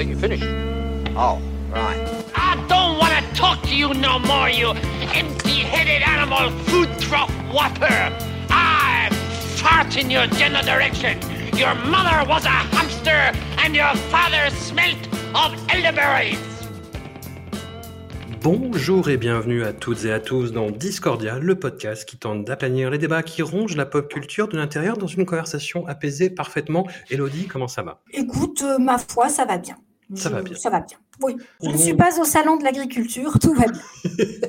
I think you finished. Oh, right. I don't want to talk to you no more, you empty-headed animal food trough whopper. I fart in your general direction. Your mother was a hamster and your father smelt of elderberries. Bonjour et bienvenue à toutes et à tous dans Discordia, le podcast qui tente d'aplanir les débats qui rongent la pop culture de l'intérieur dans une conversation apaisée parfaitement. Elodie, comment ça va? Écoute, euh, ma foi, ça va bien. Ça va bien. Ça va bien. Oui. Je ne suis pas au salon de l'agriculture, tout va bien.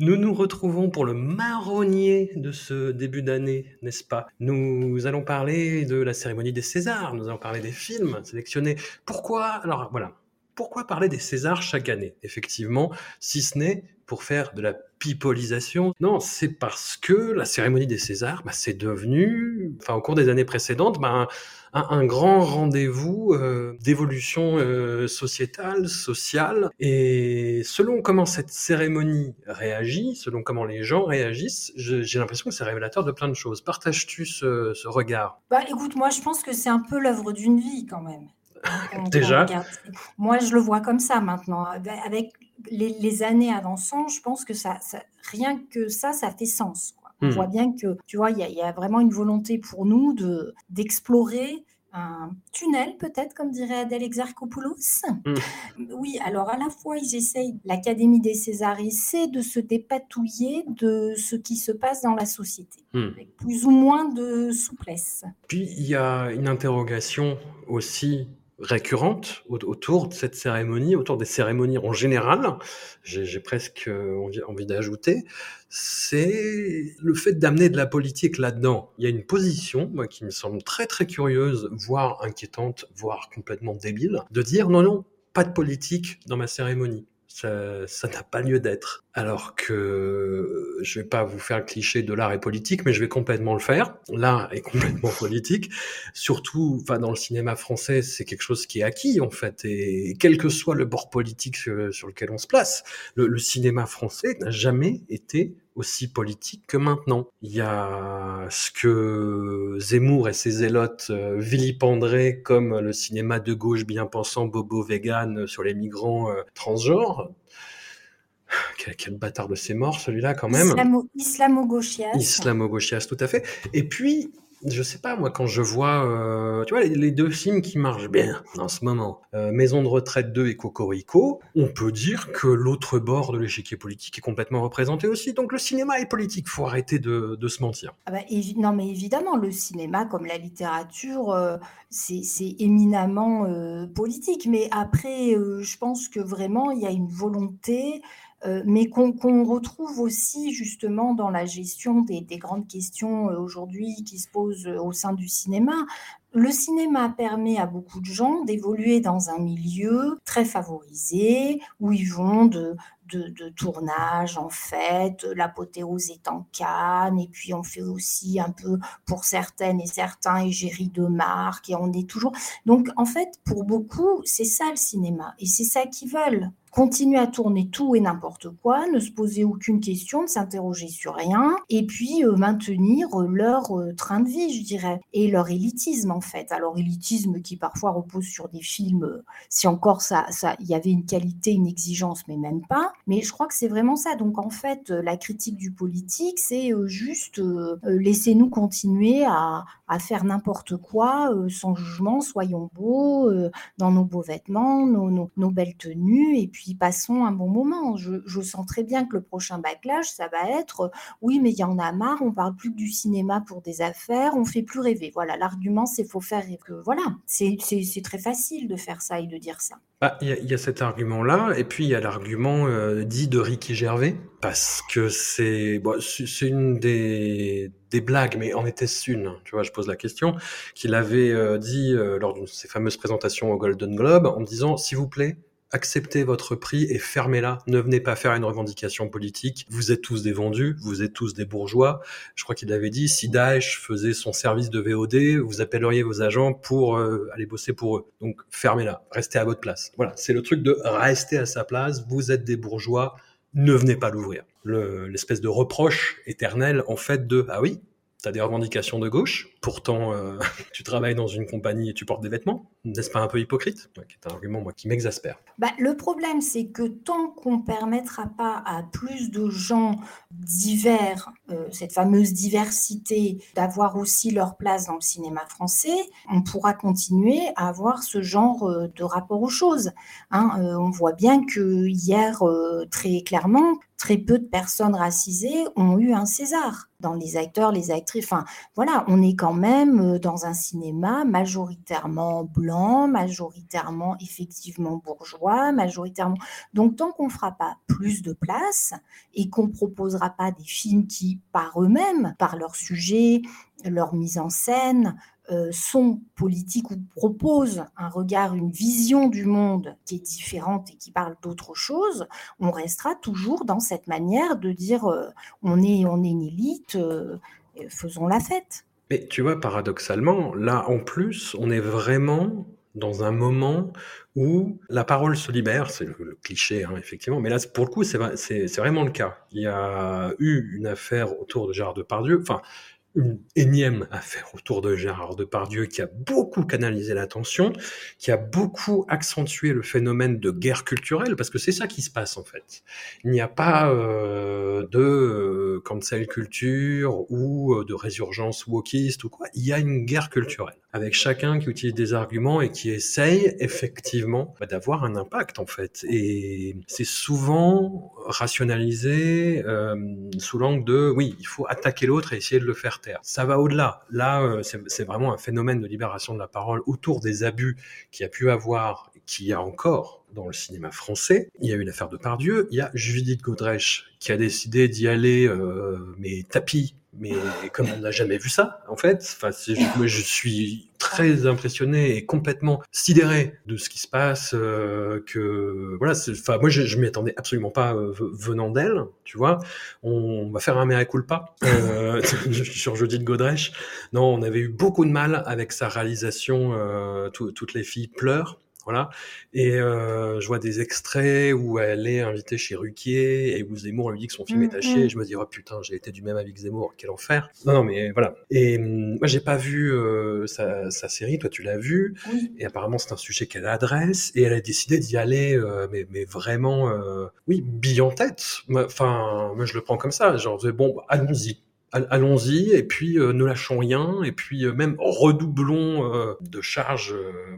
Nous nous retrouvons pour le marronnier de ce début d'année, n'est-ce pas? Nous allons parler de la cérémonie des Césars, nous allons parler des films sélectionnés. Pourquoi Alors voilà, pourquoi parler des Césars chaque année? Effectivement, si ce n'est pour faire de la pipolisation. Non, c'est parce que la cérémonie des Césars, bah, c'est devenu, enfin au cours des années précédentes, bah, un, un grand rendez-vous euh, d'évolution euh, sociétale, sociale. Et selon comment cette cérémonie réagit, selon comment les gens réagissent, j'ai l'impression que c'est révélateur de plein de choses. Partages-tu ce, ce regard? Bah, écoute, moi, je pense que c'est un peu l'œuvre d'une vie quand même. Quand Déjà? Moi, je le vois comme ça maintenant. Avec les, les années avançant, je pense que ça, ça- rien que ça, ça fait sens. On Hmm. voit bien que, tu vois, il y, a- il y a vraiment une volonté pour nous de d'explorer un tunnel, peut-être, comme dirait Adèle Exarchopoulos. Oui, alors à la fois, ils essayent, l'Académie des Césaristes, c'est de se dépatouiller de ce qui se passe dans la société, Hmm. avec plus ou moins de souplesse. Puis il y a une interrogation aussi récurrente au- autour de cette cérémonie, autour des cérémonies en général, j'ai presque euh, envie d'ajouter, c'est le fait d'amener de la politique là-dedans. Il y a une position moi, qui me semble très très curieuse, voire inquiétante, voire complètement débile, de dire non, non, pas de politique dans ma cérémonie. Ça ça n'a pas lieu d'être. Alors que je vais pas vous faire le cliché de l'art est politique, mais je vais complètement le faire. L'art est complètement politique. Surtout, enfin, dans le cinéma français, c'est quelque chose qui est acquis, en fait. Et quel que soit le bord politique sur, sur lequel on se place, le, le cinéma français n'a jamais été aussi politique que maintenant. Il y a ce que Zemmour et ses zélotes euh, vilipenderaient comme le cinéma de gauche bien pensant, bobo vegan sur les migrants euh, transgenres. Quel, quel bâtard de ses morts, celui-là, quand même. Islamo- Islamo-gauchias. Islamo-gauchias, tout à fait. Et puis, je sais pas, moi, quand je vois, euh, tu vois, les, deux films qui marchent bien en ce moment, euh, Maison de retraite 2 et Cocorico, on peut dire que l'autre bord de l'échiquier politique est complètement représenté aussi. Donc le cinéma est politique, faut arrêter de, se mentir. Ah bah, non, mais évidemment, le cinéma, comme la littérature, euh, c'est éminemment politique. Mais après, je pense que vraiment, il y a une volonté, mais qu'on retrouve aussi justement dans la gestion des, des grandes questions euh, aujourd'hui qui se posent euh, au sein du cinéma. Le cinéma permet à beaucoup de gens d'évoluer dans un milieu très favorisé, où ils vont de tournage en fait, l'apothéose est en Cannes, et puis on fait aussi un peu pour certaines et certains égérie de marque, et on est toujours... Donc en fait, pour beaucoup, c'est ça le cinéma, et c'est ça qu'ils veulent. Continuer à tourner tout et n'importe quoi, ne se poser aucune question, ne s'interroger sur rien, et puis euh, maintenir euh, leur euh, train de vie, je dirais, et leur élitisme en fait. Alors élitisme qui parfois repose sur des films, si encore ça, ça, il y avait une qualité, une exigence, mais même pas. Mais je crois que c'est vraiment ça. Donc en fait, la critique du politique, c'est juste laissez-nous continuer à, à faire n'importe quoi, euh, sans jugement, soyons beaux, euh, dans nos beaux vêtements, nos, nos- belles tenues, et puis passons un bon moment. Je, je sens très bien que le prochain backlash, ça va être euh, oui, mais il y en a marre, on parle plus que du cinéma pour des affaires, on fait plus rêver. Voilà, l'argument, c'est faut faire rêver. Voilà, c'est très facile de faire ça et de dire ça. Bah, Il y, a- cet argument-là, et puis il y a l'argument dit de Ricky Gervais, parce que c'est une des, des blagues, mais en était-ce une? Tu vois, je pose la question. Qu'il avait euh, dit euh, lors de ses fameuses présentations au Golden Globe en disant, s'il vous plaît, acceptez votre prix et fermez-la. Ne venez pas faire une revendication politique. Vous êtes tous des vendus, vous êtes tous des bourgeois. Je crois qu'il avait dit, si Daesh faisait son service de VOD, vous appelleriez vos agents pour euh, aller bosser pour eux. Donc fermez-la, restez à votre place. Voilà, c'est le truc de rester à sa place. Vous êtes des bourgeois, ne venez pas l'ouvrir. L'espèce de reproche éternel en fait de, ah oui, tu as des revendications de gauche, pourtant euh, tu travailles dans une compagnie et tu portes des vêtements, n'est-ce pas un peu hypocrite? C'est un argument moi qui m'exaspère. Bah, le problème, c'est que tant qu'on permettra pas à plus de gens divers, euh, cette fameuse diversité, d'avoir aussi leur place dans le cinéma français, on pourra continuer à avoir ce genre euh, de rapport aux choses. Hein. on voit bien que hier, très clairement, très peu de personnes racisées ont eu un César. Dans les acteurs, les actrices, enfin voilà, on est quand même euh, dans un cinéma majoritairement blanc, majoritairement effectivement bourgeois, majoritairement. Donc tant qu'on ne fera pas plus de place et qu'on proposera pas des films qui, par eux-mêmes, par leur sujet, leur mise en scène, euh, sont politiques ou proposent un regard, une vision du monde qui est différente et qui parle d'autre chose, on restera toujours dans cette manière de dire euh, on, est, on est une élite, euh, faisons la fête. Mais tu vois, paradoxalement, là en plus, on est vraiment dans un moment où la parole se libère, c'est le, cliché hein, effectivement, mais là pour le coup c'est vraiment le cas. Il y a eu une affaire autour de Gérard Depardieu, enfin une énième affaire autour de Gérard Depardieu qui a beaucoup canalisé l'attention, qui a beaucoup accentué le phénomène de guerre culturelle, parce que c'est ça qui se passe en fait. Il n'y a pas euh, de euh, cancel culture ou euh, de résurgence wokiste ou quoi. Il y a une guerre culturelle avec chacun qui utilise des arguments et qui essaye effectivement d'avoir un impact en fait. Et c'est souvent rationalisé euh, sous l'angle de oui, il faut attaquer l'autre et essayer de le faire Ça va au-delà. Là, euh, c'est vraiment un phénomène de libération de la parole autour des abus qu'il y a pu avoir, qu'il y a encore dans le cinéma français. Il y a eu l'affaire de Pardieu, il y a Judith Godrèche qui a décidé d'y aller euh, mais tapis mais comme on n'a jamais vu ça, en fait, enfin, moi, je suis très impressionné et complètement sidéré de ce qui se passe. Euh, que voilà, enfin, moi, je, je m'y attendais absolument pas euh, venant d'elle. Tu vois, on, va faire un mea culpa euh, sur Jeudi de Godrèche. Non, on avait eu beaucoup de mal avec sa réalisation. Euh, toutes les filles pleurent. Voilà. Et euh, je vois des extraits où elle est invitée chez Ruquier et où Zemmour lui dit que son film est taché. Mm, mm. Et je me dis, oh putain, j'ai été du même avec Zemmour, quel enfer. Non, non, mais voilà. Et hum, moi, j'ai pas vu euh, sa, sa, série, toi tu l'as vu. Et apparemment, c'est un sujet qu'elle adresse. Et elle a décidé d'y aller, euh, mais, mais vraiment, euh, oui, bille en tête. Enfin, moi, je le prends comme ça. Genre, bon, allons-y allons-y et puis euh, ne lâchons rien et puis euh, même redoublons euh, de charges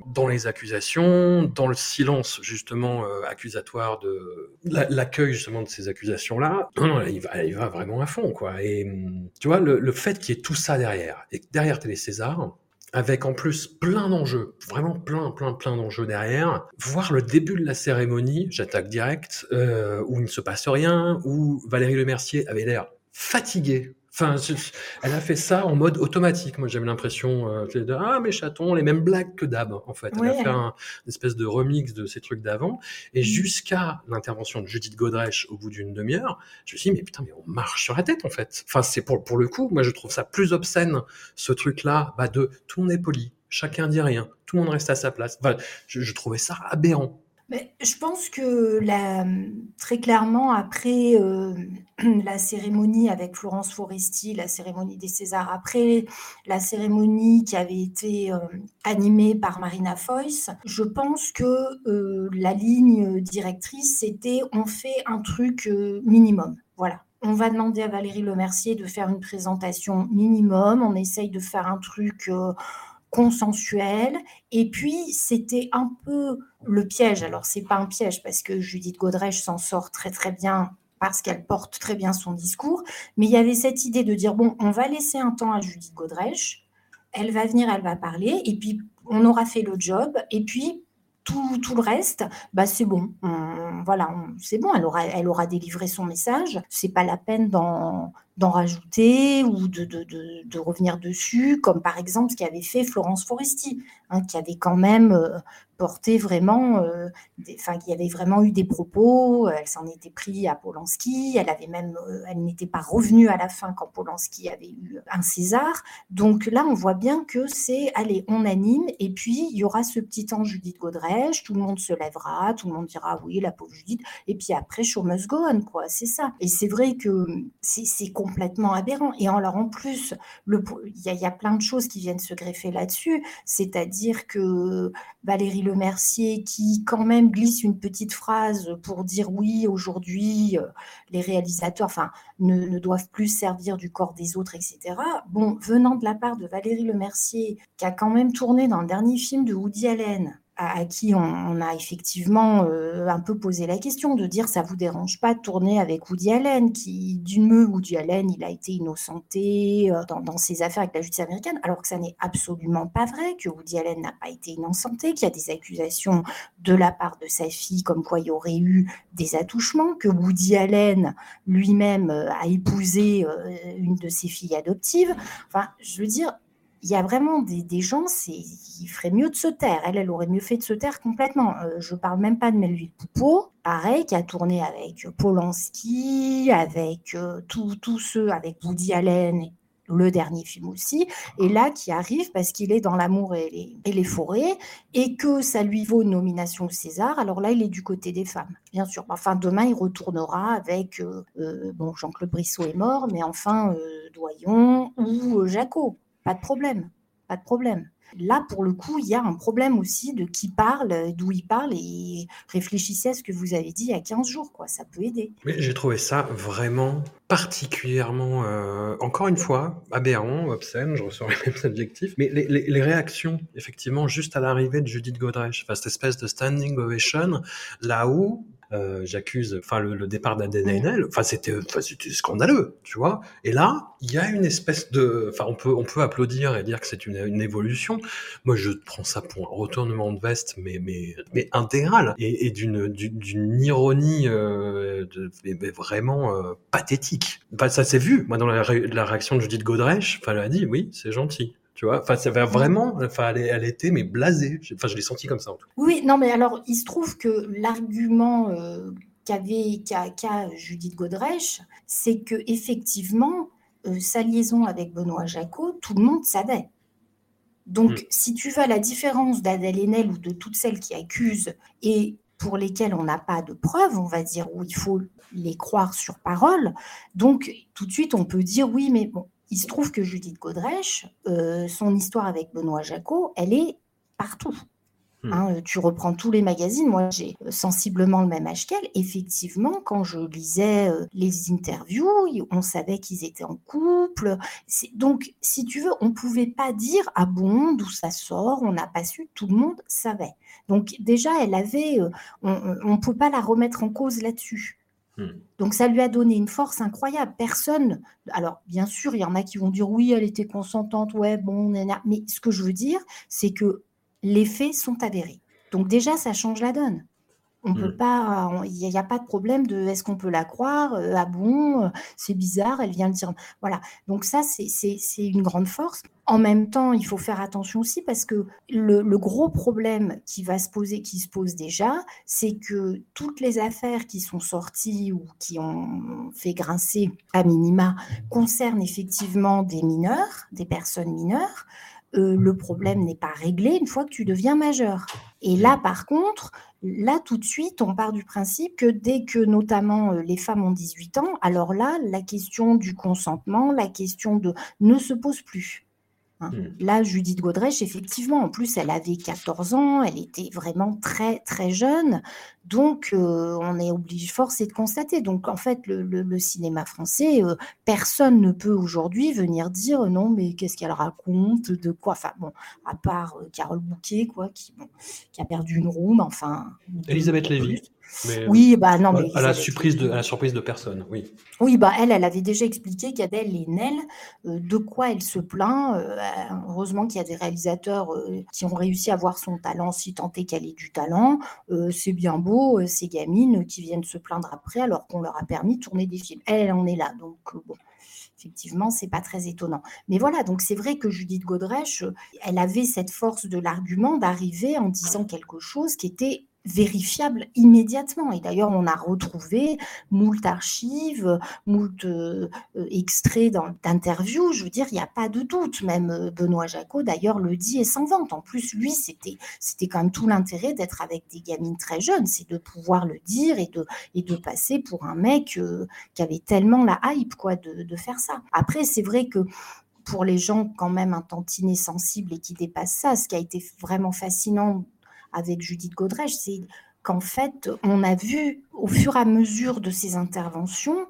dans les accusations, dans le silence justement accusatoire de l'accueil justement de ces accusations là. Non non, il va, il va vraiment à fond quoi. Et hum, tu vois le, le fait qu'il y ait tout ça derrière et derrière Télé César, avec en plus plein d'enjeux, vraiment plein, plein, plein d'enjeux derrière. Voir le début de la cérémonie, j'attaque direct, euh, où il ne se passe rien, où Valérie Lemercier avait l'air fatiguée Enfin, elle a fait ça en mode automatique. Moi, j'avais l'impression euh, de ah mes chatons, les mêmes blagues que d'hab. En fait, elle a fait un, une espèce de remix de ces trucs d'avant. Et mm. jusqu'à l'intervention de Judith Godrèche au bout d'une demi-heure, je me suis dit mais putain, mais on marche sur la tête en fait. Enfin, c'est pour pour le coup, moi je trouve ça plus obscène ce truc-là, bah de tout le monde est poli, chacun dit rien, tout le monde reste à sa place. Enfin, je, je trouvais ça aberrant. Je pense que très clairement, après euh, la cérémonie avec Florence Foresti, la cérémonie des Césars, après la cérémonie qui avait été euh, animée par Marina Foïs, je pense que euh, la ligne directrice, c'était on fait un truc minimum. Voilà. On va demander à Valérie Lemercier de faire une présentation minimum. On essaye de faire un truc consensuel. Et puis, c'était un peu le piège. Alors, c'est pas un piège parce que Judith Godrèche s'en sort très, très bien parce qu'elle porte très bien son discours. Mais il y avait cette idée de dire, bon, on va laisser un temps à Judith Godrèche. Elle va venir, elle va parler. Et puis, on aura fait le job. Et puis, tout, tout, le reste, bah c'est bon. voilà, c'est bon. Elle aura, elle aura délivré son message. C'est pas la peine d'en d'en rajouter ou de, de, de, revenir dessus, comme par exemple ce qu'avait fait Florence Foresti, hein, qui avait quand même porté vraiment, euh, enfin, y avait vraiment eu des propos, euh, elle s'en était pris à Polanski, elle avait même, euh, elle n'était pas revenue à la fin quand Polanski avait eu un César. Donc là, on voit bien que c'est, allez, on anime, et puis il y aura ce petit temps Judith Godrèche, tout le monde se lèvera, tout le monde dira oui, la pauvre Judith, et puis après, show must go on, quoi, c'est ça. Et c'est vrai que c'est complètement aberrant. Et alors en plus, il y, a plein de choses qui viennent se greffer là-dessus, c'est-à-dire que Valérie Le Mercier qui quand même glisse une petite phrase pour dire oui, aujourd'hui, euh, les réalisateurs enfin, ne, ne, doivent plus servir du corps des autres, etc. Bon, venant de la part de Valérie Le Mercier, qui a quand même tourné dans le dernier film de Woody Allen, à, qui on, a effectivement euh, un peu posé la question de dire ça vous dérange pas de tourner avec Woody Allen, qui d'une me Woody Allen, il a été innocenté euh, dans, ses affaires avec la justice américaine, alors que ça n'est absolument pas vrai, que Woody Allen n'a pas été innocenté, qu'il y a des accusations de la part de sa fille comme quoi il y aurait eu des attouchements, que Woody Allen lui-même euh, a épousé une de ses filles adoptives. Enfin, je veux dire, il y a vraiment des, gens, il ferait mieux de se taire. Elle, elle aurait mieux fait de se taire complètement. Je euh, je parle même pas de Melville Poupeau, pareil, qui a tourné avec Polanski, avec euh, tous ceux, avec Woody Allen, le dernier film aussi, et là qui arrive parce qu'il est dans l'amour et les, et les, forêts, et que ça lui vaut une nomination au César, alors là il est du côté des femmes, bien sûr. Enfin demain il retournera avec, euh, bon Jean-Claude Brissot est mort, mais enfin Doyon ou Jaco pas de problème, pas de problème. Là, pour le coup, il y a un problème aussi de qui parle, d'où il parle, et réfléchissez à ce que vous avez dit il y a 15 jours, quoi. Ça peut aider. J'ai trouvé ça vraiment particulièrement, euh, encore une fois, aberrant, obscène, je ressors les mêmes adjectifs, mais les, les, réactions, effectivement, juste à l'arrivée de Judith Godrèche, enfin, cette espèce de standing ovation, là où euh, j'accuse, enfin le, départ d'Aden Haenel, enfin c'était, c'était scandaleux, tu vois. Et là, il y a une espèce de, enfin on peut on peut applaudir et dire que c'est une, une, évolution. Moi, je prends ça pour un retournement de veste, mais mais mais intégral et, et d'une d'une ironie euh, de, mais vraiment euh, pathétique. Enfin, ça s'est vu, moi dans la, la réaction de Judith Godrèche, enfin elle a dit oui, c'est gentil. Tu vois, enfin, ça va vraiment, enfin, elle, était mais blasée. Enfin, je l'ai senti comme ça en tout cas. Oui, non, mais alors, il se trouve que l'argument euh, qu'avait qu'a Judith Godrèche, c'est que effectivement, euh, sa liaison avec Benoît Jacot, tout le monde savait. Donc, hmm. si tu vas à la différence d'Adèle Haenel ou de toutes celles qui accusent et pour lesquelles on n'a pas de preuves, on va dire, où il faut les croire sur parole, donc tout de suite on peut dire oui, mais bon, il se trouve que Judith Godrèche, euh, son histoire avec Benoît Jacot, elle est partout. Hmm. Hein, tu reprends tous les magazines, moi j'ai sensiblement le même âge qu'elle. Effectivement, quand je lisais euh, les interviews, on savait qu'ils étaient en couple. Donc, si tu veux, on ne pouvait pas dire ah bon, d'où ça sort, on n'a pas su, tout le monde savait. Donc déjà, elle avait, euh, on ne peut pas la remettre en cause là-dessus. Hmm. Donc ça lui a donné une force incroyable. Personne, alors bien sûr, il y en a qui vont dire oui, elle était consentante, ouais, bon, mais ce que je veux dire, c'est que les faits sont avérés. Donc déjà, ça change la donne. On peut mm. pas, il n'y a, pas de problème de est-ce qu'on peut la croire euh, Ah bon, euh, c'est bizarre, elle vient le dire. Voilà. Donc ça, c'est une grande force. En même temps, il faut faire attention aussi parce que le, gros problème qui va se poser, qui se pose déjà, c'est que toutes les affaires qui sont sorties ou qui ont fait grincer à minima concernent effectivement des mineurs, des personnes mineures. Euh, le problème n'est pas réglé une fois que tu deviens majeur. Et là, par contre, là, tout de suite, on part du principe que dès que notamment euh, les femmes ont 18 ans, alors là, la question du consentement, la question de ne se pose plus. Hein. Hmm. Là, Judith Godrèche, effectivement, en plus, elle avait 14 ans, elle était vraiment très, très jeune. Donc, euh, on est obligé, forcé de constater. Donc, en fait, le, cinéma français, euh, personne ne peut aujourd'hui venir dire non, mais qu'est-ce qu'elle raconte, de quoi. Enfin, bon, à part euh, Carole Bouquet, quoi, qui, qui a perdu une roue, mais enfin. Elisabeth Lévy oui, bah non, mais à la surprise de, la surprise de personne, oui. Oui, bah elle, elle avait déjà expliqué qu'Adèle Haenel, euh, de quoi elle se plaint. Euh, heureusement qu'il y a des réalisateurs euh, qui ont réussi à voir son talent, si tant est qu'elle ait du talent. c'est bien beau, ces gamines qui viennent se plaindre après, alors qu'on leur a permis de tourner des films. Elle, elle en est là, donc bon. effectivement, c'est pas très étonnant. Mais voilà, donc c'est vrai que Judith Godrèche, elle avait cette force de l'argument d'arriver en disant quelque chose qui était vérifiable immédiatement. Et d'ailleurs, on a retrouvé moult archives, moult euh, euh, extraits d'interviews. Je veux dire, il n'y a pas de doute. Même euh, Benoît Jacot, d'ailleurs, le dit et s'en vante. En plus, lui, c'était c'était quand même tout l'intérêt d'être avec des gamines très jeunes, c'est de pouvoir le dire et de, et de passer pour un mec qui avait tellement la hype quoi, de, de faire ça. Après, c'est vrai que pour les gens quand même un tantinet sensibles et qui dépassent ça, ce qui a été vraiment fascinant avec Judith Godrèche, c'est qu'en fait, on a vu au fur et à mesure de ses interventions,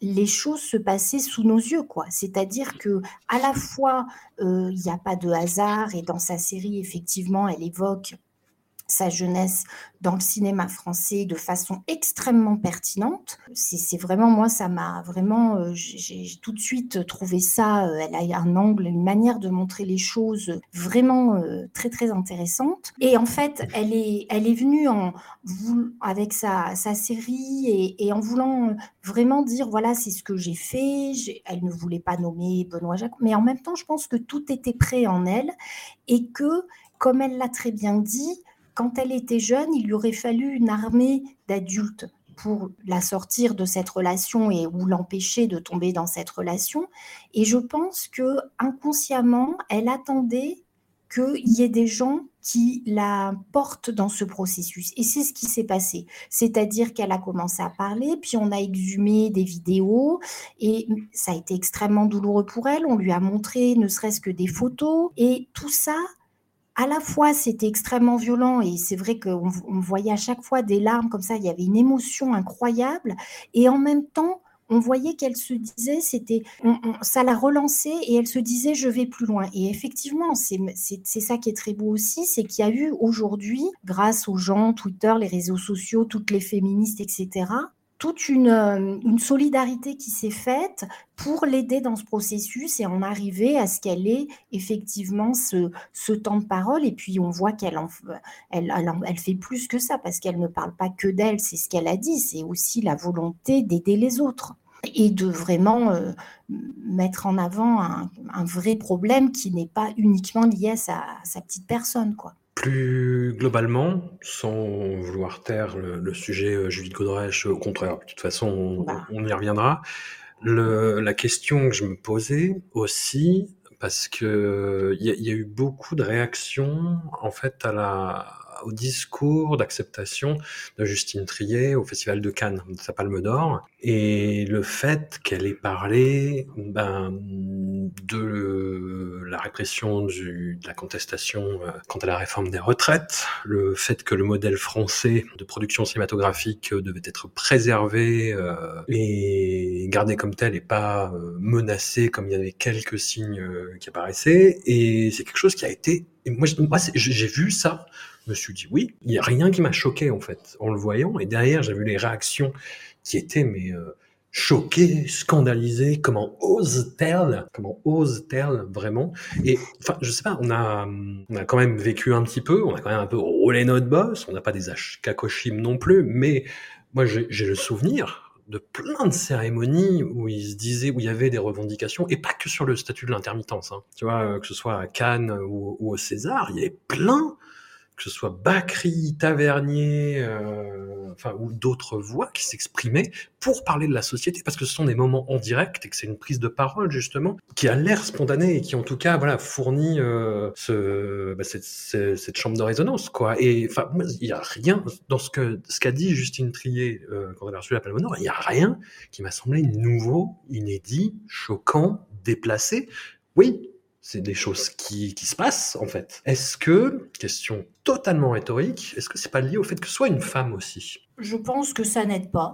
les choses se passaient sous nos yeux, quoi. C'est-à-dire que à la fois, euh, il n'y a pas de hasard et dans sa série, effectivement, elle évoque sa jeunesse dans le cinéma français de façon extrêmement pertinente. C'est vraiment, moi, ça m'a vraiment, euh, j'ai tout de suite trouvé ça, euh, elle a un angle, une manière de montrer les choses vraiment euh, très, très intéressante. Et en fait, elle est, elle est venue en, avec sa, sa série et, et, en voulant vraiment dire, voilà, c'est ce que j'ai fait. Elle ne voulait pas nommer Benoît Jacques, mais en même temps, je pense que tout était prêt en elle et que, comme elle l'a très bien dit, quand elle était jeune, il lui aurait fallu une armée d'adultes pour la sortir de cette relation et ou l'empêcher de tomber dans cette relation. Et je pense que inconsciemment, elle attendait qu'il y ait des gens qui la portent dans ce processus. Et c'est ce qui s'est passé. C'est-à-dire qu'elle a commencé à parler, puis on a exhumé des vidéos, et ça a été extrêmement douloureux pour elle. On lui a montré ne serait-ce que des photos, et tout ça à la fois, c'était extrêmement violent et c'est vrai qu'on on voyait à chaque fois des larmes comme ça, il y avait une émotion incroyable et en même temps, on voyait qu'elle se disait, c'était, ça la relançait et elle se disait, je vais plus loin. Et effectivement, c'est ça qui est très beau aussi, c'est qu'il y a eu aujourd'hui, grâce aux gens, Twitter, les réseaux sociaux, toutes les féministes, etc., toute une, euh, une solidarité qui s'est faite pour l'aider dans ce processus et en arriver à ce qu'elle ait effectivement ce, temps de parole. Et puis on voit qu'elle elle, elle, fait plus que ça parce qu'elle ne parle pas que d'elle, c'est ce qu'elle a dit, c'est aussi la volonté d'aider les autres et de vraiment euh, mettre en avant un, un, vrai problème qui n'est pas uniquement lié à sa, à sa petite personne. quoi. Plus globalement, sans vouloir taire le, sujet euh, Judith Godrèche, au contraire, de toute façon, on, bah. y reviendra. Le, la question que je me posais aussi, parce que il y, a eu beaucoup de réactions en fait à la au discours d'acceptation de Justine Trier au Festival de Cannes, de sa Palme d'Or, et le fait qu'elle ait parlé ben, de la répression du, de la contestation euh, quant à la réforme des retraites, le fait que le modèle français de production cinématographique devait être préservé euh, et gardé comme tel et pas euh, menacé comme il y avait quelques signes qui apparaissaient, et c'est quelque chose qui a été et moi, j'ai vu ça, je me suis dit oui, il n'y a rien qui m'a choqué en fait en le voyant. Et derrière, j'ai vu les réactions qui étaient mais euh, choquées, scandalisées. Comment ose-t-elle Comment ose-t-elle vraiment? Et enfin, je sais pas. On a, on a quand même vécu un petit peu. On a quand même un peu roulé notre boss. On n'a pas des Kakoshim non plus, mais moi, j'ai le souvenir de plein de cérémonies où il se disait, où il y avait des revendications, et pas que sur le statut de l'intermittence. Hein. Tu vois, que ce soit à Cannes ou, ou au César, il y avait plein que ce soit Bacri, Tavernier, euh, enfin, ou d'autres voix qui s'exprimaient pour parler de la société, parce que ce sont des moments en direct et que c'est une prise de parole justement qui a l'air spontanée et qui en tout cas voilà fournit euh, ce, bah, cette, cette, chambre de résonance quoi. Et enfin, il y a rien dans ce que ce qu'a dit Justine Trier euh, quand elle a reçu la Palme il y a rien qui m'a semblé nouveau, inédit, choquant, déplacé. Oui, c'est des choses qui, qui, se passent en fait. Est-ce que, question totalement rhétorique, est-ce que c'est pas lié au fait que ce soit une femme aussi? Je pense que ça n'aide pas.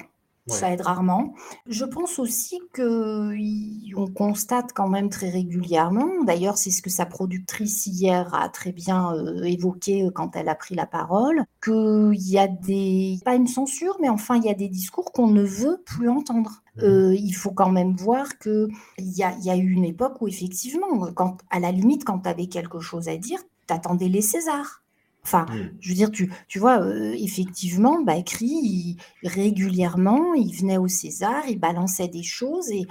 Ça aide rarement. Je pense aussi qu'on constate quand même très régulièrement, d'ailleurs c'est ce que sa productrice hier a très bien euh, évoqué euh, quand elle a pris la parole, qu'il y a des, pas une censure, mais enfin il y a des discours qu'on ne veut plus entendre. Mmh. Euh, il faut quand même voir qu'il y a, y a eu une époque où effectivement, quand, à la limite, quand tu avais quelque chose à dire, t'attendais les Césars. Enfin, mmh. je veux dire, tu, tu vois, euh, effectivement, Bakri, régulièrement, il venait au César, il balançait des choses et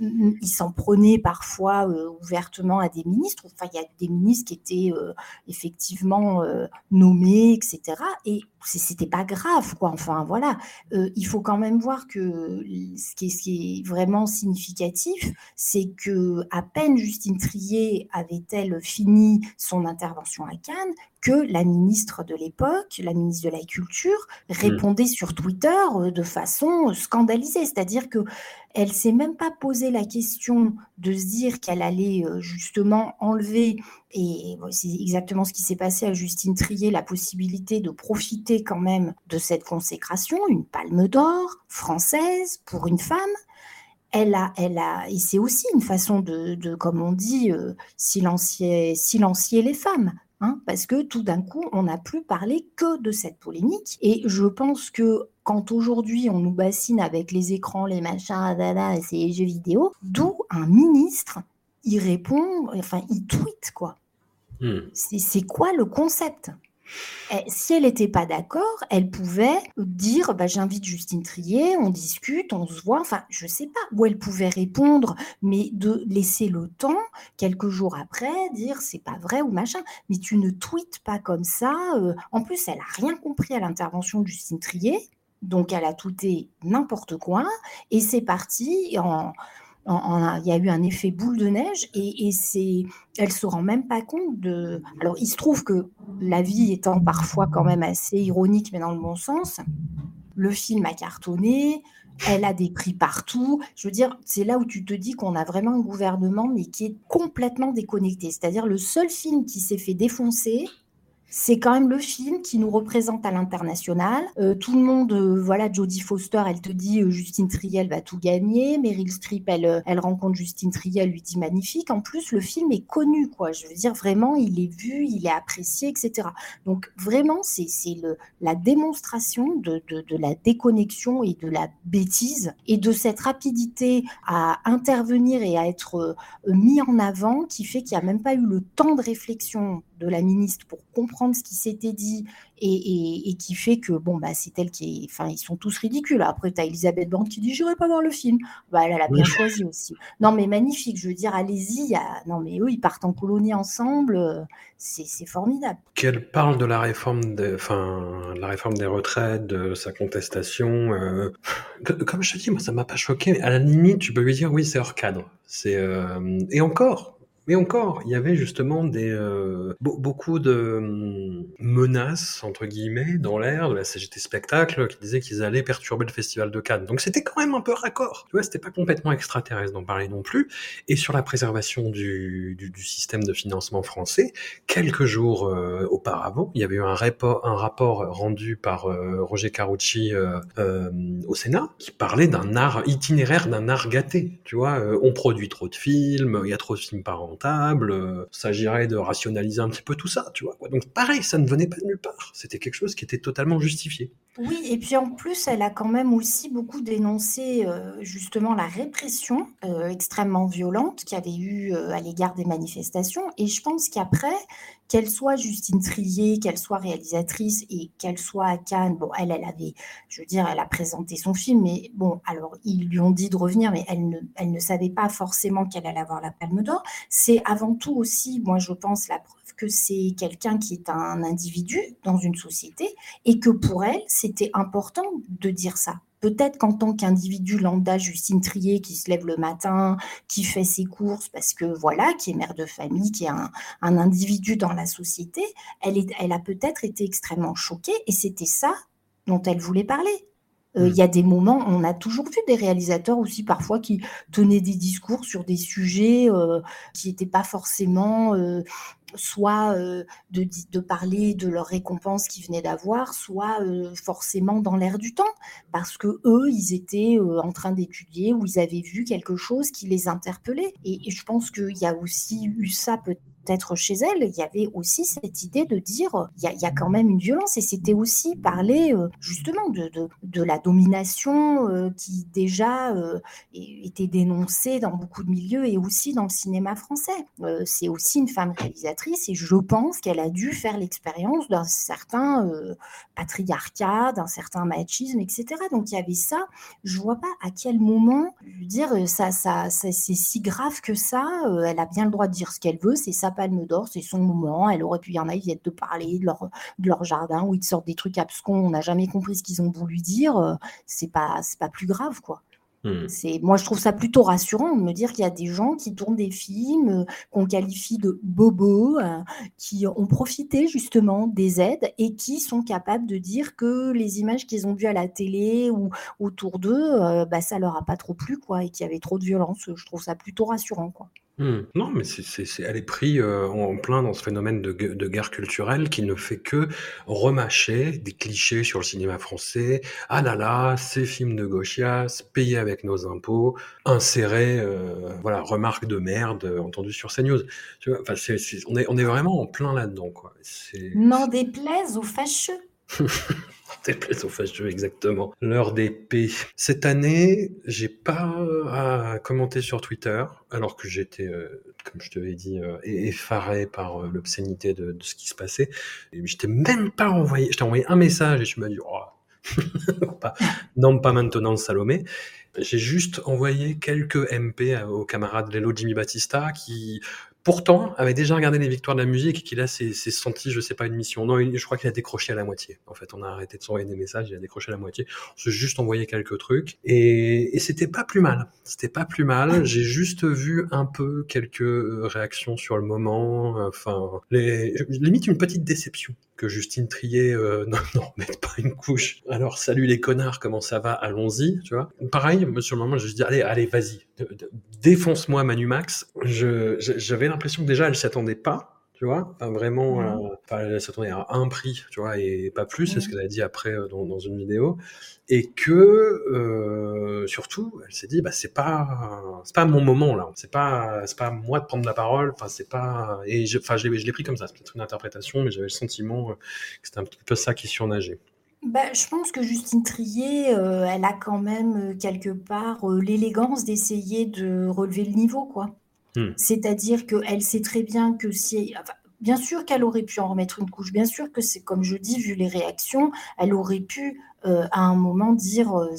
il s'en prenait parfois euh, ouvertement à des ministres. Enfin, il y a des ministres qui étaient euh, effectivement nommés, etc. Et c'était pas grave, quoi. Enfin, voilà. il faut quand même voir que ce qui est, ce qui est vraiment significatif, c'est que à peine Justine Trier avait-elle fini son intervention à Cannes que la ministre de l'époque, la ministre de la Culture, mmh. répondait sur Twitter de façon scandalisée. C'est-à-dire que elle s'est même pas posé la question de se dire qu'elle allait euh, justement enlever, et c'est exactement ce qui s'est passé à Justine Trier, la possibilité de profiter quand même de cette consécration, une palme d'or française pour une femme. Elle a, elle a, et c'est aussi une façon de, comme on dit, euh, silencier, silencier les femmes. Hein, parce que tout d'un coup, on n'a plus parlé que de cette polémique. Et je pense que quand aujourd'hui on nous bassine avec les écrans, les machins, et ces jeux vidéo, d'où un ministre, il répond, enfin, il tweet, quoi. Hmm. C'est quoi le concept? Si elle n'était pas d'accord, elle pouvait dire bah, j'invite Justine Trier, on discute, on se voit, enfin je sais pas, où elle pouvait répondre, mais de laisser le temps, quelques jours après, dire c'est pas vrai ou machin, mais tu ne tweets pas comme ça. Euh. en plus, elle a rien compris à l'intervention de Justine Trier, donc elle a touté n'importe quoi, et c'est parti en il y a eu un effet boule de neige et, et c'est, elle se rend même pas compte de. Alors, il se trouve que la vie étant parfois quand même assez ironique, mais dans le bon sens, le film a cartonné, elle a des prix partout. Je veux dire, c'est là où tu te dis qu'on a vraiment un gouvernement, mais qui est complètement déconnecté. C'est-à-dire, le seul film qui s'est fait défoncer, c'est quand même le film qui nous représente à l'international. Euh, tout le monde, euh, voilà, Jodie Foster, elle te dit euh, Justine Triel va tout gagner. Meryl Streep, elle, elle rencontre Justine Triel, lui dit magnifique. En plus, le film est connu, quoi. Je veux dire, vraiment, il est vu, il est apprécié, etc. Donc, vraiment, c'est la démonstration de, de, la déconnexion et de la bêtise et de cette rapidité à intervenir et à être mis en avant qui fait qu'il n'y a même pas eu le temps de réflexion de la ministre pour comprendre ce qui s'était dit et, qui fait que bon bah c'est elle qui est enfin ils sont tous ridicules. Après tu as Elisabeth Borne qui dit j'irai pas voir le film. Bah elle, a bien choisi aussi. Non mais magnifique. Je veux dire allez-y non mais eux ils partent en colonie ensemble. C'est formidable. Qu'elle parle de la réforme de enfin la réforme des retraites de sa contestation euh, comme je te dis moi ça m'a pas choqué à la limite tu peux lui dire oui c'est hors cadre. C'est euh, et encore mais encore, il y avait justement des euh, beaucoup de hum, menaces entre guillemets dans l'air de la CGT spectacle qui disaient qu'ils allaient perturber le festival de Cannes. Donc c'était quand même un peu raccord. Tu vois, c'était pas complètement extraterrestre d'en parler non plus. Et sur la préservation du, système de financement français, quelques jours euh, auparavant, il y avait eu un rapport, un rapport rendu par euh, Roger Carucci au Sénat qui parlait d'un art itinéraire d'un art gâté. Tu vois, on produit trop de films, il y a trop de films par an rentable, euh, s'agirait de rationaliser un petit peu tout ça, tu vois. Quoi. Donc pareil, ça ne venait pas de nulle part. C'était quelque chose qui était totalement justifié. Oui, et puis en plus, elle a quand même aussi beaucoup dénoncé euh, justement la répression euh, extrêmement violente qu'il y avait eu à l'égard des manifestations. Et je pense qu'après, qu'elle soit Justine Trier, qu'elle soit réalisatrice et qu'elle soit à Cannes, bon, elle, elle avait, je veux dire, elle a présenté son film, mais bon, alors ils lui ont dit de revenir, mais elle ne, elle ne savait pas forcément qu'elle allait avoir la Palme d'Or. C'est avant tout aussi, moi je pense, la preuve que c'est quelqu'un qui est un individu dans une société et que pour elle, c'était important de dire ça. Peut-être qu'en tant qu'individu lambda, Justine Trier, qui se lève le matin, qui fait ses courses, parce que voilà, qui est mère de famille, qui est un, individu dans la société, elle, a peut-être été extrêmement choquée et c'était ça dont elle voulait parler. Euh, il y a des moments, on a toujours vu des réalisateurs aussi parfois qui tenaient des discours sur des sujets euh, qui n'étaient pas forcément euh, soit de, de, parler de leurs récompenses qu'ils venaient d'avoir, soit forcément dans l'air du temps, parce que eux, ils étaient en train d'étudier ou ils avaient vu quelque chose qui les interpellait. Et, je pense qu'il y a aussi eu ça peut être chez elle, il y avait aussi cette idée de dire il y, a, quand même une violence et c'était aussi parler justement de, de, la domination qui déjà était dénoncée dans beaucoup de milieux et aussi dans le cinéma français. c'est aussi une femme réalisatrice et je pense qu'elle a dû faire l'expérience d'un certain patriarcat, d'un certain machisme, etc. Donc il y avait ça. Je vois pas à quel moment dire ça, ça, c'est si grave que ça. elle a bien le droit de dire ce qu'elle veut, c'est sa palme d'or, c'est son moment. Elle aurait pu y en a, de parler de leur, de leur jardin où ils sortent des trucs abscons, on n'a jamais compris ce qu'ils ont voulu dire. C'est pas, c'est pas plus grave, quoi. Hmm. C'est, moi, je trouve ça plutôt rassurant de me dire qu'il y a des gens qui tournent des films euh, qu'on qualifie de bobos, euh, qui ont profité justement des aides et qui sont capables de dire que les images qu'ils ont vues à la télé ou autour d'eux, euh, bah, ça leur a pas trop plu, quoi, et qu'il y avait trop de violence. Je trouve ça plutôt rassurant, quoi. Mmh. Non, mais c'est c'est elle est prise, euh, en plein dans ce phénomène de de guerre culturelle qui ne fait que remâcher des clichés sur le cinéma français. «Ah là là, ces films de gauchias, payés avec nos impôts, insérés, euh, voilà, remarques de merde, euh, entendues sur CNews». Tu vois? Enfin, c'est on est on est vraiment en plein là-dedans, quoi. C'est N'en déplaise aux fâcheux. Déplaise aux fâcheux, exactement. L'heure des P. Cette année, j'ai pas à commenter sur Twitter, alors que j'étais, euh, comme je te l'ai dit, euh, effaré par euh, l'obscénité de, ce qui se passait. Et je t'ai même pas envoyé, je t'ai envoyé un message et tu m'as dit, non, pas maintenant, Salomé. J'ai juste envoyé quelques MP aux camarades Lelo Jimmy Batista qui pourtant avait déjà regardé les victoires de la musique et qu'il a s'est senti, je sais pas, une mission. Non, je crois qu'il a décroché à la moitié. En fait, on a arrêté de s'envoyer des messages, il a décroché à la moitié. On s'est juste envoyé quelques trucs et, c'était pas plus mal. C'était pas plus mal. J'ai juste vu un peu quelques euh, réactions sur le moment. Enfin, les, limite une petite déception que Justine Trier euh, non, non, mette pas une couche. Alors, salut les connards, comment ça va? Allons-y, tu vois. Pareil, sur le moment, je dis allez, allez, vas-y, défonce-moi Manu Max. J'avais l'impression que déjà, elle s'y attendait pas tu vois, vraiment, mmh. euh, elle s'attendait à un prix, tu vois, et pas plus, c'est ce mmh. qu'elle a dit après euh, dans, dans, une vidéo, et que euh, surtout, elle s'est dit, bah c'est pas, c'est pas mon moment là, c'est pas, c'est pas moi de prendre la parole, enfin c'est pas, et enfin je, je l'ai pris comme ça, c'est peut-être une interprétation, mais j'avais le sentiment que c'était un petit peu ça qui surnageait. Bah, je pense que Justine Trier, euh, elle a quand même quelque part l'élégance d'essayer de relever le niveau, quoi. Hmm. C'est-à-dire qu'elle sait très bien que si. bien sûr qu'elle aurait pu en remettre une couche, bien sûr que c'est comme je dis, vu les réactions, elle aurait pu euh, à un moment dire. Euh,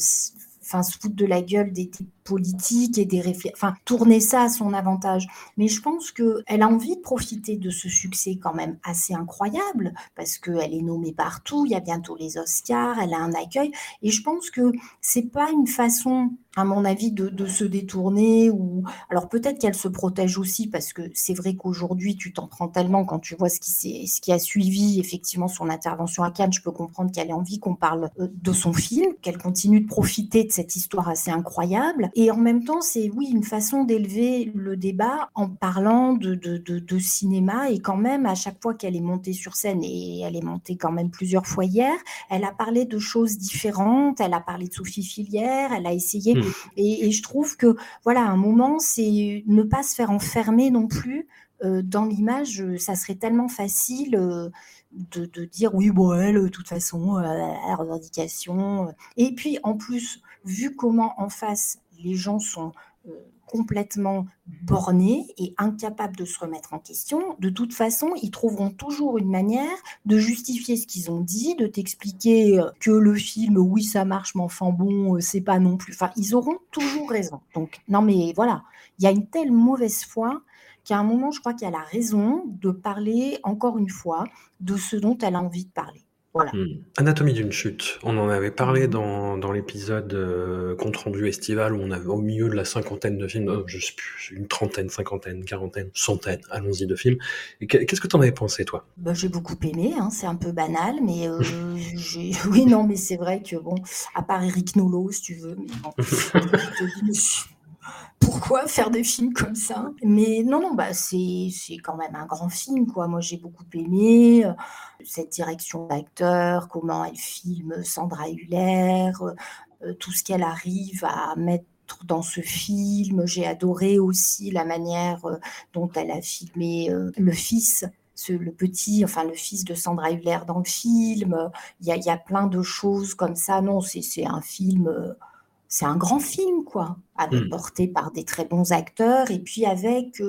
enfin, se foutre de la gueule des, politiques et des réflexions, enfin, tourner ça à son avantage. Mais je pense qu'elle a envie de profiter de ce succès quand même assez incroyable, parce qu'elle est nommée partout, il y a bientôt les Oscars, elle a un accueil, et je pense que c'est pas une façon à mon avis, de, se détourner. Ou alors peut-être qu'elle se protège aussi parce que c'est vrai qu'aujourd'hui tu t'en prends tellement quand tu vois ce qui, ce qui a suivi effectivement son intervention à Cannes. Je peux comprendre qu'elle ait envie qu'on parle euh, de son film, qu'elle continue de profiter de cette histoire assez incroyable. Et en même temps, c'est oui une façon d'élever le débat en parlant de, de, de, cinéma et quand même à chaque fois qu'elle est montée sur scène et elle est montée quand même plusieurs fois hier, elle a parlé de choses différentes. Elle a parlé de Sophie Filière. Elle a essayé. Mmh. Et, je trouve que, voilà, un moment, c'est ne pas se faire enfermer non plus euh, dans l'image. Ça serait tellement facile euh, de, dire oui, bon, elle, de toute façon, euh, la revendication. Et puis, en plus, vu comment en face les gens sont complètement bornés et incapables de se remettre en question, de toute façon, ils trouveront toujours une manière de justifier ce qu'ils ont dit, de t'expliquer euh, que le film, oui, ça marche, mais enfin bon, euh, c'est pas non plus. Enfin, ils auront toujours raison. Donc, non, mais voilà, il y a une telle mauvaise foi qu'à un moment, je crois qu'elle a raison de parler, encore une fois, de ce dont elle a envie de parler. Hmm. Anatomie d'une chute. On en avait parlé mmh. dans, l'épisode euh, compte rendu estival où on avait au milieu de la cinquantaine de films, je sais plus, une trentaine, cinquantaine, quarantaine, centaine, allons-y de films. Qu'est-ce que tu en avais pensé toi? Bah, J'ai beaucoup aimé, hein, c'est un peu banal, mais euh, oui, non, mais c'est vrai que bon, à part Eric Nolot, si tu veux, mais bon, pourquoi faire des films comme ça? Mais non, non, bah c'est quand même un grand film, quoi. Moi, j'ai beaucoup aimé euh, cette direction d'acteur, comment elle filme Sandra Huller, euh, tout ce qu'elle arrive à mettre dans ce film. J'ai adoré aussi la manière euh, dont elle a filmé euh, le fils. le petit, enfin le fils de Sandra Hüller dans le film, il y a, y a, plein de choses comme ça. Non, c'est un film, c'est un grand film, quoi, avec, mmh. porté par des très bons acteurs et puis avec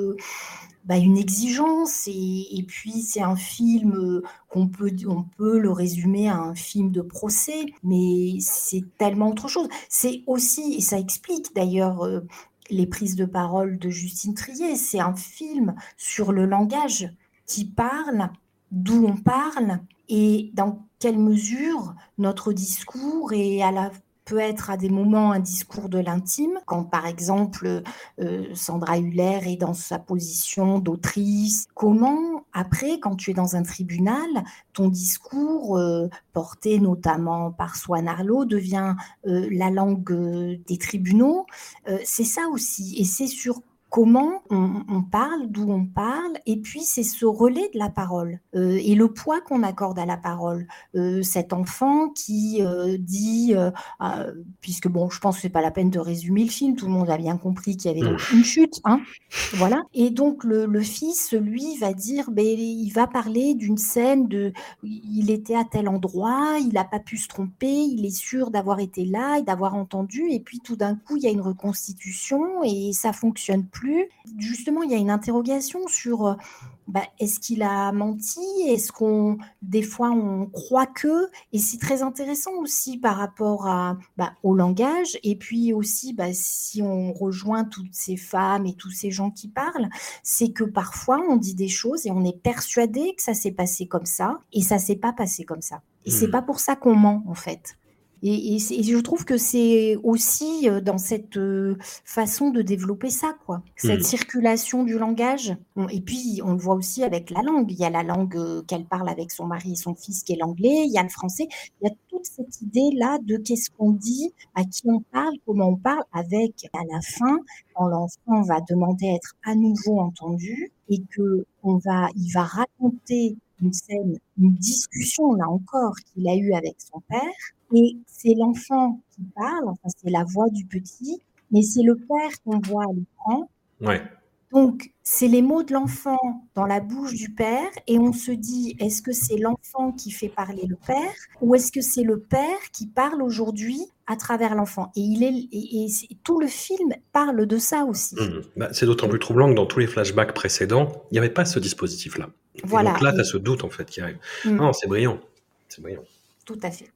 bah, une exigence. Et, puis, c'est un film euh, qu'on peut, on peut le résumer à un film de procès, mais c'est tellement autre chose. C'est aussi, et ça explique d'ailleurs euh, les prises de parole de Justine Trier, c'est un film sur le langage qui parle, d'où on parle et dans quelle mesure notre discours est à la peut être à des moments un discours de l'intime, quand par exemple euh, Sandra Huller est dans sa position d'autrice. Comment, après, quand tu es dans un tribunal, ton discours, euh, porté notamment par Swan Arlo, devient euh, la langue des tribunaux? C'est ça aussi. Et c'est sur comment on, parle, d'où on parle, et puis c'est ce relais de la parole euh, et le poids qu'on accorde à la parole. Euh, cet enfant qui euh, dit, puisque bon, je pense que c'est pas la peine de résumer le film, tout le monde a bien compris qu'il y avait une chute, hein, voilà. Et donc le, fils, lui, va dire, ben, il va parler d'une scène de, il était à tel endroit, il n'a pas pu se tromper, il est sûr d'avoir été là et d'avoir entendu, et puis tout d'un coup il y a une reconstitution et ça fonctionne plus Justement, il y a une interrogation sur euh, bah, est-ce qu'il a menti? Est-ce qu'on, des fois, on croit que? Et c'est très intéressant aussi par rapport à, bah, au langage. Et puis aussi, bah, si on rejoint toutes ces femmes et tous ces gens qui parlent, c'est que parfois on dit des choses et on est persuadé que ça s'est passé comme ça, et ça s'est pas passé comme ça. Et c'est mmh. pas pour ça qu'on ment en fait. Et, je trouve que c'est aussi euh, dans cette euh, façon de développer ça, quoi. Cette mmh. circulation du langage. Et puis, on le voit aussi avec la langue. Il y a la langue euh, qu'elle parle avec son mari et son fils, qui est l'anglais. Il y a le français. Il y a toute cette idée-là de qu'est-ce qu'on dit, à qui on parle, comment on parle, avec à la fin, quand l'enfant va demander à être à nouveau entendu et que on va, il va raconter une scène, une discussion là encore qu'il a eue avec son père et c'est l'enfant qui parle, enfin c'est la voix du petit, mais c'est le père qu'on voit à l'écran. Ouais. Donc, c'est les mots de l'enfant dans la bouche du père, et on se dit, est-ce que c'est l'enfant qui fait parler le père, ou est-ce que c'est le père qui parle aujourd'hui à travers l'enfant? Et il est, et, tout le film parle de ça aussi. Mmh. Bah, c'est d'autant plus troublant que dans tous les flashbacks précédents, il n'y avait pas ce dispositif-là. Voilà. donc là, tu as ce doute en fait qui arrive. Mmh. Non, c'est brillant. C'est brillant.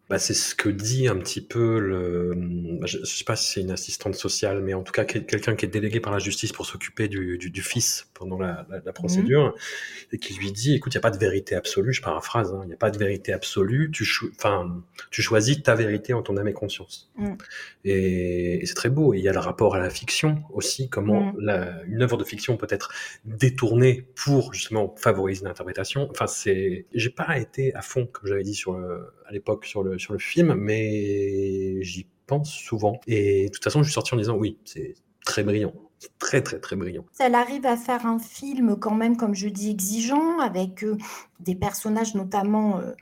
Bah, c'est ce que dit un petit peu le. Bah, je ne sais pas si c'est une assistante sociale, mais en tout cas quelqu'un qui est délégué par la justice pour s'occuper du, du, fils pendant la, la, procédure, mmh. et qui lui dit écoute, il n'y a pas de vérité absolue, je paraphrase, hein, il n'y a pas de vérité absolue, tu, enfin, tu choisis ta vérité en ton âme et conscience. Mmh. Et, c'est très beau. Et il y a le rapport à la fiction aussi, comment mmh. la, une œuvre de fiction peut être détournée pour justement favoriser l'interprétation. Enfin, c'est. J'ai pas été à fond, comme j'avais dit sur à l'époque sur le, sur le film, mais j'y pense souvent. Et de toute façon, je suis sorti en disant oui, c'est très brillant. Très, très, très brillant. Elle arrive à faire un film quand même, comme je dis, exigeant, avec euh, des personnages notamment euh,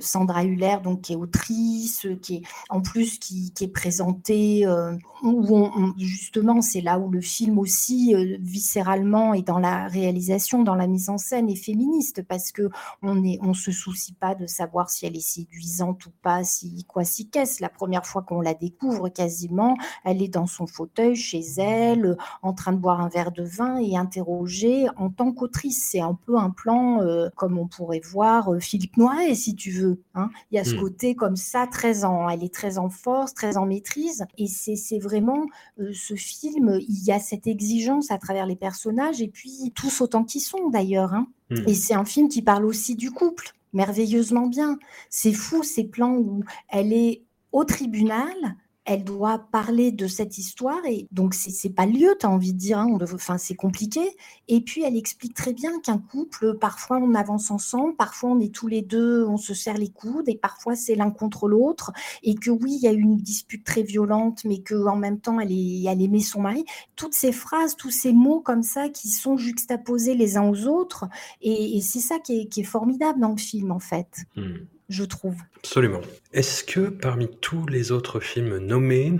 Sandra Huller, donc qui est autrice, qui est en plus qui, est présentée, euh, où justement c'est là où le film aussi euh, viscéralement et dans la réalisation, dans la mise en scène est féministe parce que on est, on se soucie pas de savoir si elle est séduisante ou pas, si quoi si qu'est-ce. La première fois qu'on la découvre, quasiment, elle est dans son fauteuil chez elle, en train de boire un verre de vin et interrogée en tant qu'autrice. C'est un peu un plan comme on pourrait voir Philippe Noiret si tu veux. Hein. Il y a ce mmh. côté comme ça, très en, elle est très en force, très en maîtrise. Et c'est vraiment euh, ce film, il y a cette exigence à travers les personnages et puis tous autant qu'ils sont d'ailleurs. Hein. Mmh. Et c'est un film qui parle aussi du couple, merveilleusement bien. C'est fou ces plans où elle est au tribunal, elle doit parler de cette histoire et donc c'est pas lieu, tu as envie de dire, hein, c'est compliqué. Et puis elle explique très bien qu'un couple, parfois on avance ensemble, parfois on est tous les deux, on se serre les coudes et parfois c'est l'un contre l'autre et que oui il y a une dispute très violente, mais que en même temps elle, est, aimait son mari. Toutes ces phrases, tous ces mots comme ça qui sont juxtaposés les uns aux autres et, c'est ça qui est, formidable dans le film en fait. Hmm je trouve. Absolument. Est-ce que parmi tous les autres films nommés,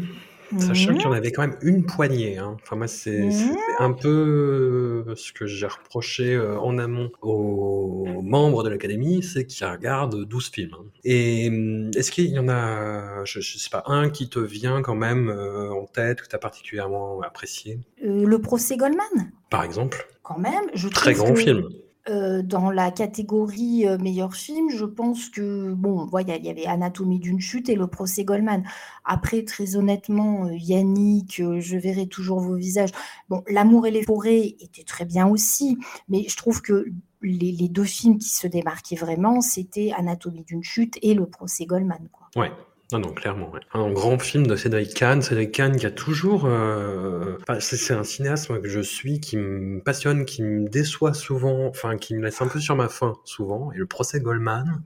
Sachant Mmh. qu'il y en avait quand même une poignée. Hein. Enfin, moi, c'est Mmh. un peu euh, ce que j'ai reproché euh, en amont aux membres de l'Académie, c'est qu'ils regardent 12 films. hein. Et hum, est-ce qu'il y en a, je, je sais pas, un qui te vient quand même euh, en tête, que tu as particulièrement apprécié? Euh, le procès Goldman, Par exemple quand même, je Très trouve grand que, film. Euh, dans la catégorie euh, meilleur film, je pense que, bon, il y avait Anatomie d'une chute et le procès Goldman. Après, très honnêtement, euh, Yannick, euh, je verrai toujours vos visages. Bon, L'amour et les forêts était très bien aussi, mais je trouve que les, les deux films qui se démarquaient vraiment, c'était Anatomie d'une chute et le procès Goldman, quoi. Ouais. Non, non, clairement. ouais. Un grand film de Cédric Kahn. Cédric Kahn qui a toujours... euh, c'est un cinéaste que je suis, qui me passionne, qui me déçoit souvent, enfin, qui me laisse un peu sur ma faim souvent. Et le procès Goldman,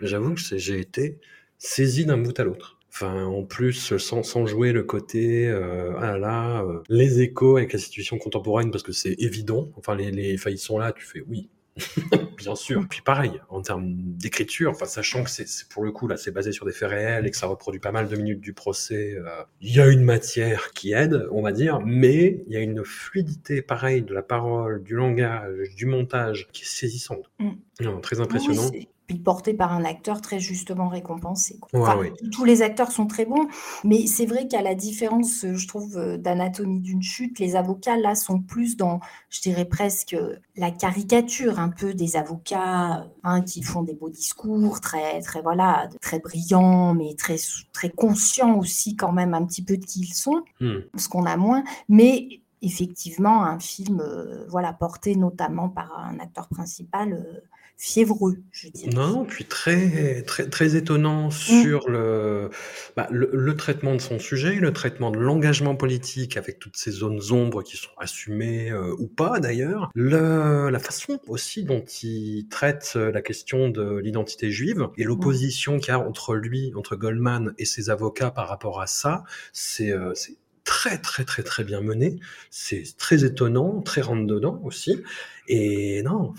j'avoue que j'ai été saisi d'un bout à l'autre. Enfin, en plus, sans, sans jouer le côté, euh, ah là là, euh, les échos avec la situation contemporaine, parce que c'est évident. Enfin, les, les, enfin, sont là, tu fais oui, bien sûr. Puis pareil, en termes d'écriture, enfin, sachant que c'est pour le coup, là, c'est basé sur des faits réels et que ça reproduit pas mal de minutes du procès, euh, il y a une matière qui aide, on va dire, mais il y a une fluidité pareille de la parole, du langage, du montage qui est saisissante. Mm. Non, très impressionnant. Puis porté par un acteur très justement récompensé. quoi. Ouais, Enfin, ouais. Tous les acteurs sont très bons, mais c'est vrai qu'à la différence, euh, je trouve, euh, d'Anatomie d'une chute, les avocats là sont plus dans, je dirais presque, euh, la caricature un peu des avocats hein, qui font des beaux discours, très, très voilà, très brillants, mais très, très conscients aussi quand même un petit peu de qui ils sont Hmm. ce qu'on a moins, mais effectivement un film euh, voilà porté notamment par un acteur principal euh, fiévreux, je dirais. Non, puis très, très, très étonnant sur le, bah, le, le traitement de son sujet, le traitement de l'engagement politique avec toutes ces zones ombres qui sont assumées euh, ou pas d'ailleurs, le, la façon aussi dont il traite euh, la question de l'identité juive et l'opposition qu'il y a entre lui, entre Goldman et ses avocats par rapport à ça, c'est euh, c'est très très très très bien mené, c'est très étonnant, très rentre dedans aussi. Et non,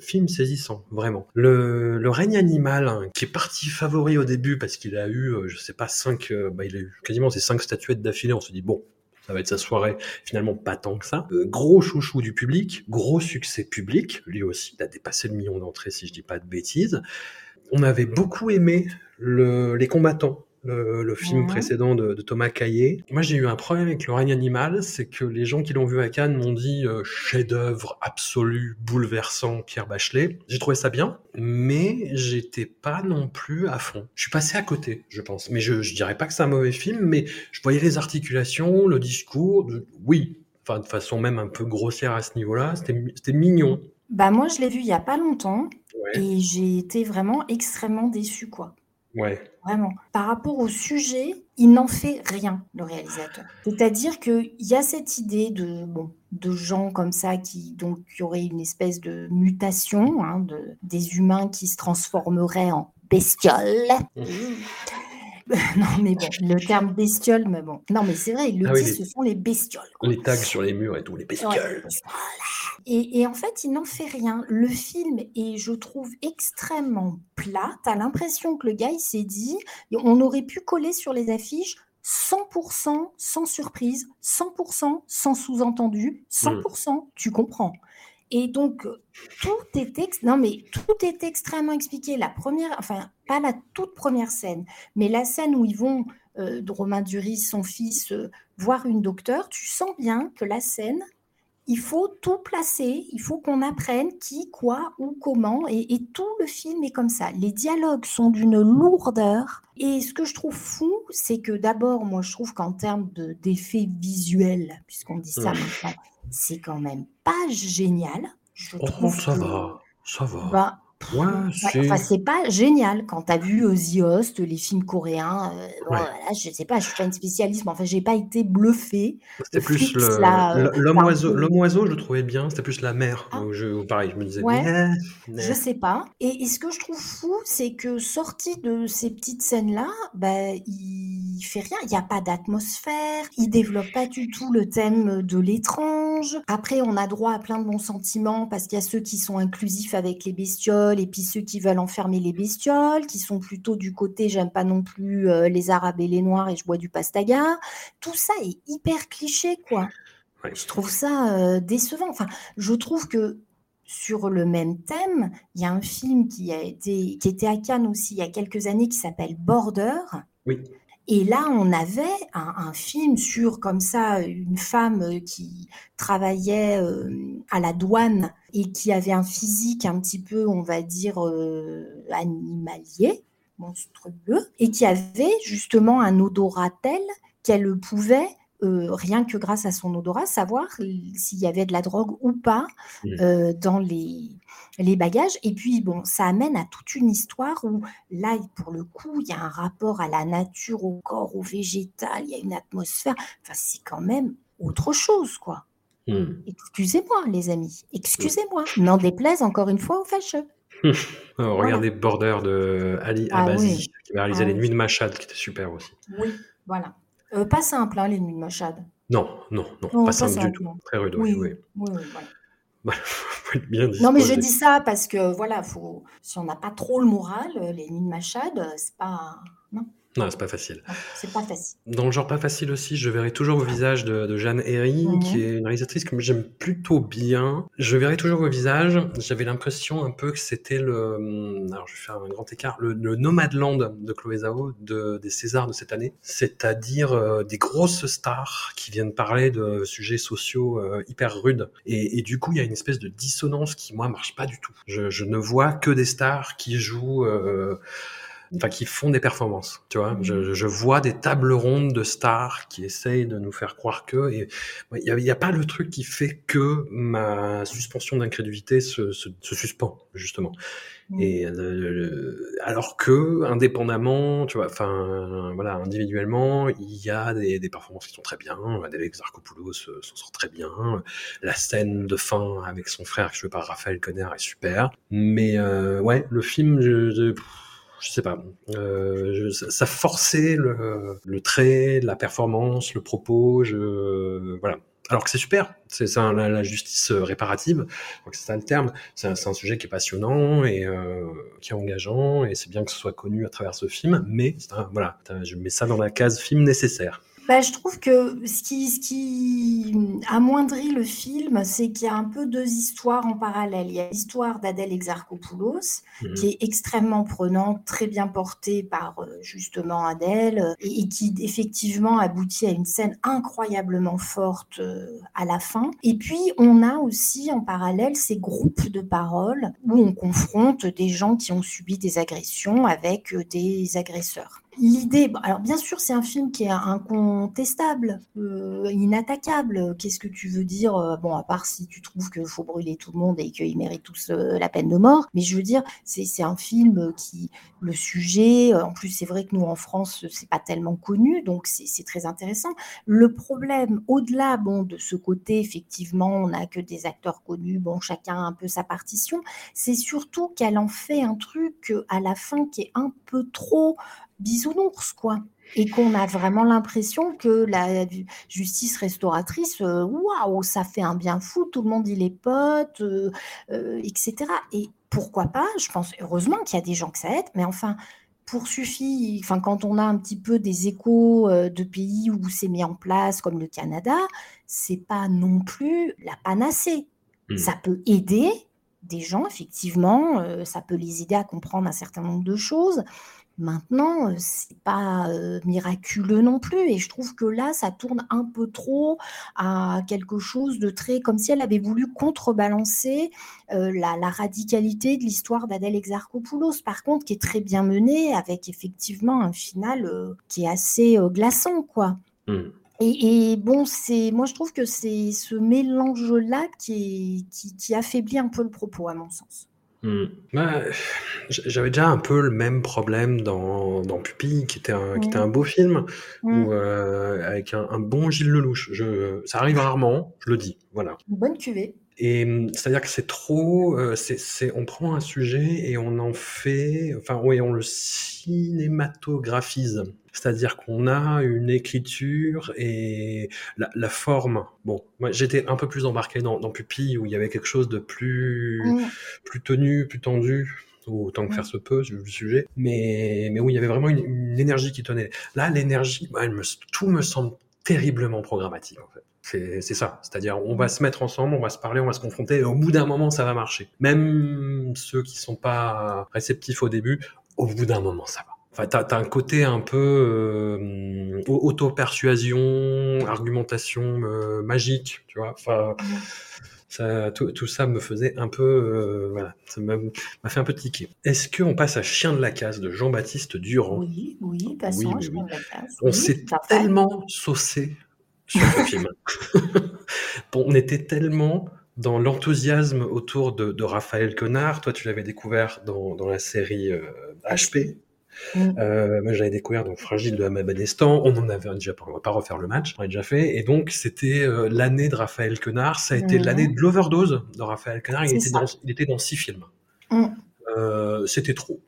film saisissant, vraiment. Le, le règne animal, hein, qui est parti favori au début parce qu'il a eu, euh, je sais pas, cinq, euh, bah, il a eu quasiment ces cinq statuettes d'affilée. On se dit bon, ça va être sa soirée. Finalement, pas tant que ça. Euh, gros chouchou du public, gros succès public. Lui aussi, il a dépassé le million d'entrées, si je dis pas de bêtises. On avait beaucoup aimé le, les combattants. Le, le film Ouais. précédent de, de Thomas Caillet. Moi, j'ai eu un problème avec le règne animal, c'est que les gens qui l'ont vu à Cannes m'ont dit euh, chef-d'œuvre absolu, bouleversant, Pierre Bachelet. J'ai trouvé ça bien, mais j'étais pas non plus à fond. Je suis passé à côté, je pense. Mais je, je dirais pas que c'est un mauvais film, mais je voyais les articulations, le discours. de- oui, enfin de façon même un peu grossière à ce niveau-là. C'était mi- c'était mignon. Bah moi je l'ai vu il y a pas longtemps Ouais. et j'ai été vraiment extrêmement déçue quoi. Ouais. Vraiment. Par rapport au sujet, il n'en fait rien, le réalisateur. C'est-à-dire qu'il y a cette idée de, bon, de gens comme ça qui, donc, qui auraient une espèce de mutation, hein, de, des humains qui se transformeraient en bestioles. non, mais bon, le terme bestiole, mais bon. Non, mais c'est vrai, ils le Ah oui, les- ce sont les bestioles. quoi. Les tags sur les murs et tout, les Ouais. bestioles. Et, et en fait, il n'en fait rien. Le film est, je trouve, extrêmement plat. T'as l'impression que le gars, il s'est dit, on aurait pu coller sur les affiches 100% sans surprise, 100% sans sous-entendu, 100% tu comprends. Et donc, tout est, ex- non, mais tout est extrêmement expliqué. La première, enfin, pas la toute première scène, mais la scène où ils vont, euh, de Romain Duris, son fils, euh, voir une docteure, tu sens bien que la scène, il faut tout placer, il faut qu'on apprenne qui, quoi, où, comment, et, et tout le film est comme ça. Les dialogues sont d'une lourdeur. Et ce que je trouve fou, c'est que d'abord, moi, je trouve qu'en termes de- d'effets visuels, puisqu'on dit ça maintenant, c'est quand même pas génial. Je Oh, trouve ça que- va, ça va. bah, Ouais, Ouais, c'est. Enfin, c'est pas génial quand tu as vu euh, The Host, les films coréens. euh, Ouais. voilà, je sais pas, je suis pas une spécialiste, mais enfin, j'ai pas été bluffée. C'était plus le là, euh, l'homme oiseau. L'homme oiseau, je le trouvais bien. C'était plus la mer. Ah. où je, pareil, je me disais. Ouais. Je sais pas. Et, et ce que je trouve fou, c'est que sorti de ces petites scènes-là, bah, il fait rien. Il n'y a pas d'atmosphère. Il développe pas du tout le thème de l'étrange. Après, on a droit à plein de bons sentiments parce qu'il y a ceux qui sont inclusifs avec les bestioles bestioles et puis ceux qui veulent enfermer les bestioles, qui sont plutôt du côté j'aime pas non plus euh, les Arabes et les Noirs et je bois du pastaga. Tout ça est hyper cliché, quoi. Je trouve ça euh, décevant. Enfin, je trouve que sur le même thème, il y a un film qui a été qui était à Cannes aussi il y a quelques années qui s'appelle Border. Oui. Et là, on avait un, film sur, comme ça, une femme euh, qui travaillait euh, à la douane et qui avait un physique un petit peu, on va dire, euh, animalier, monstrueux, et qui avait justement un odorat tel qu'elle pouvait rien que grâce à son odorat, savoir s'il y avait de la drogue ou pas mmh. dans les, les bagages. Et puis, bon, ça amène à toute une histoire où, là, pour le coup, il y a un rapport à la nature, au corps, au végétal, il y a une atmosphère. Enfin, c'est quand même autre chose, quoi. Hmm. Excusez-moi, les amis, excusez-moi. N'en déplaise encore une fois aux fâcheux. regardez Border de Ali ah Abazi, qui va réaliser ah Les Nuits de Machad, qui était super aussi. Oui, voilà. Euh, pas simple, hein, Les Nuits de Machad. Non, non, non, pas, simple, du tout. Très rude, oui. oui, oui. non, mais je dis ça parce que voilà, faut, si on n'a pas trop le moral, euh, les nuits de Machad, euh, c'est pas. Non. Non, c'est pas facile. C'est pas facile. Dans le genre pas facile aussi, je verrai toujours vos visages de, Jeanne Herry, qui est une réalisatrice que j'aime plutôt bien. Je verrai toujours vos visages. J'avais l'impression un peu que c'était le, hum, alors je vais faire un grand écart, le, Nomadland de Chloé Zhao de, des Césars de cette année, c'est-à-dire euh, des grosses stars qui viennent parler de sujets sociaux euh, hyper rudes. Et, du coup, il y a une espèce de dissonance qui moi marche pas du tout. Je, ne vois que des stars qui jouent. Euh, enfin qui font des performances. Tu vois, je, je, vois des tables rondes de stars qui essayent de nous faire croire que, et il n'y a, a, pas le truc qui fait que ma suspension d'incrédulité se, se, se, suspend justement. Et alors que indépendamment, tu vois, enfin voilà, individuellement, il y a des, des performances qui sont très bien. Adèle Zarkopoulos s'en sort très bien. La scène de fin avec son frère, joué par Raphaël Conner, est super. Mais euh, ouais, le film, je, je je sais pas, euh, ça forçait le, le, trait, la performance, le propos, je, voilà. Alors que c'est super, c'est ça la, justice réparative, c'est ça le terme. C'est un, un, sujet qui est passionnant et euh, qui est engageant, et c'est bien que ce soit connu à travers ce film. Mais voilà, je mets ça dans la case film nécessaire. Bah, je trouve que ce qui, ce qui amoindrit le film, c'est qu'il y a un peu deux histoires en parallèle. Il y a l'histoire d'Adèle Exarchopoulos, mmh. qui est extrêmement prenante, très bien portée par euh, justement Adèle, euh, et, qui effectivement aboutit à une scène incroyablement forte euh, à la fin. Et puis, on a aussi en parallèle ces groupes de paroles où on confronte des gens qui ont subi des agressions avec des agresseurs l'idée, alors bien sûr, c'est un film qui est incontestable, euh, inattaquable. Qu'est-ce que tu veux dire euh, Bon, à part si tu trouves qu'il faut brûler tout le monde et qu'ils méritent tous euh, la peine de mort, mais je veux dire, c'est un film qui, le sujet, en plus, c'est vrai que nous en France, c'est pas tellement connu, donc c'est très intéressant. Le problème, au-delà, bon, de ce côté, effectivement, on n'a que des acteurs connus, bon, chacun a un peu sa partition, c'est surtout qu'elle en fait un truc à la fin qui est un peu trop bisounours, quoi. Et qu'on a vraiment l'impression que la justice restauratrice, euh, waouh, ça fait un bien fou, tout le monde il est pote, euh, euh, etc. Et pourquoi pas Je pense heureusement qu'il y a des gens que ça aide, mais enfin, pour suffit, enfin, quand on a un petit peu des échos de pays où c'est mis en place, comme le Canada, c'est pas non plus la panacée. Mmh. Ça peut aider des gens, effectivement, ça peut les aider à comprendre un certain nombre de choses, Maintenant, c'est pas miraculeux non plus, et je trouve que là, ça tourne un peu trop à quelque chose de très, comme si elle avait voulu contrebalancer la, radicalité de l'histoire d'Adèle Exarchopoulos, par contre, qui est très bien menée, avec effectivement un final qui est assez glaçant, quoi. Mmh. Et, bon, c'est, moi je trouve que c'est ce mélange-là qui, qui affaiblit un peu le propos, à mon sens. Hmm. Bah, j'avais déjà un peu le même problème dans, dans Pupille, qui était un, qui était un beau film, mmh. euh, avec un, bon Gilles Lelouch. Je, ça arrive rarement, je le dis, voilà. Une bonne cuvée. Et hmm, c'est-à-dire que c'est trop, euh, c'est, on prend un sujet et on en fait, enfin, oui, on le cinématographise. C'est-à-dire qu'on a une écriture et la, la forme. Bon, moi j'étais un peu plus embarqué dans, dans Pupille où il y avait quelque chose de plus, Mm. plus tenu, plus tendu, autant que Mm. faire se peut, le sujet. Mais, mais oui, il y avait vraiment une, une énergie qui tenait. Là, l'énergie, bah, elle me, tout me semble terriblement programmatique en fait. C'est ça. C'est-à-dire, on va se mettre ensemble, on va se parler, on va se confronter, et au bout d'un moment, ça va marcher. Même ceux qui sont pas réceptifs au début, au bout d'un moment, ça va. Enfin, t'as as un côté un peu euh, auto-persuasion, argumentation euh, magique, tu vois. Enfin, ça, tout, tout ça me faisait un peu, euh, voilà, ça m'a fait un peu tiquer. Est-ce qu'on passe à Chien de la casse de Jean-Baptiste Durand? Oui, oui, passons Oui, à oui, Chien oui. de la Casse. On Oui, s'est tellement saucé sur ce film. Bon, on était tellement dans l'enthousiasme autour de, de Raphaël Quenard. Toi, tu l'avais découvert dans, dans la série euh, HP. Mm. Euh, moi, j'avais découvert donc Fragile de Hamad Benestan. On en avait déjà parlé. On va pas refaire le match. On l'a déjà fait. Et donc, c'était euh, l'année de Raphaël Quenard. Ça a été Mhm. l'année de l'overdose de Raphaël Quenard. Il C'est était, ça. dans, il était dans six films. Mm. Euh, c'était trop.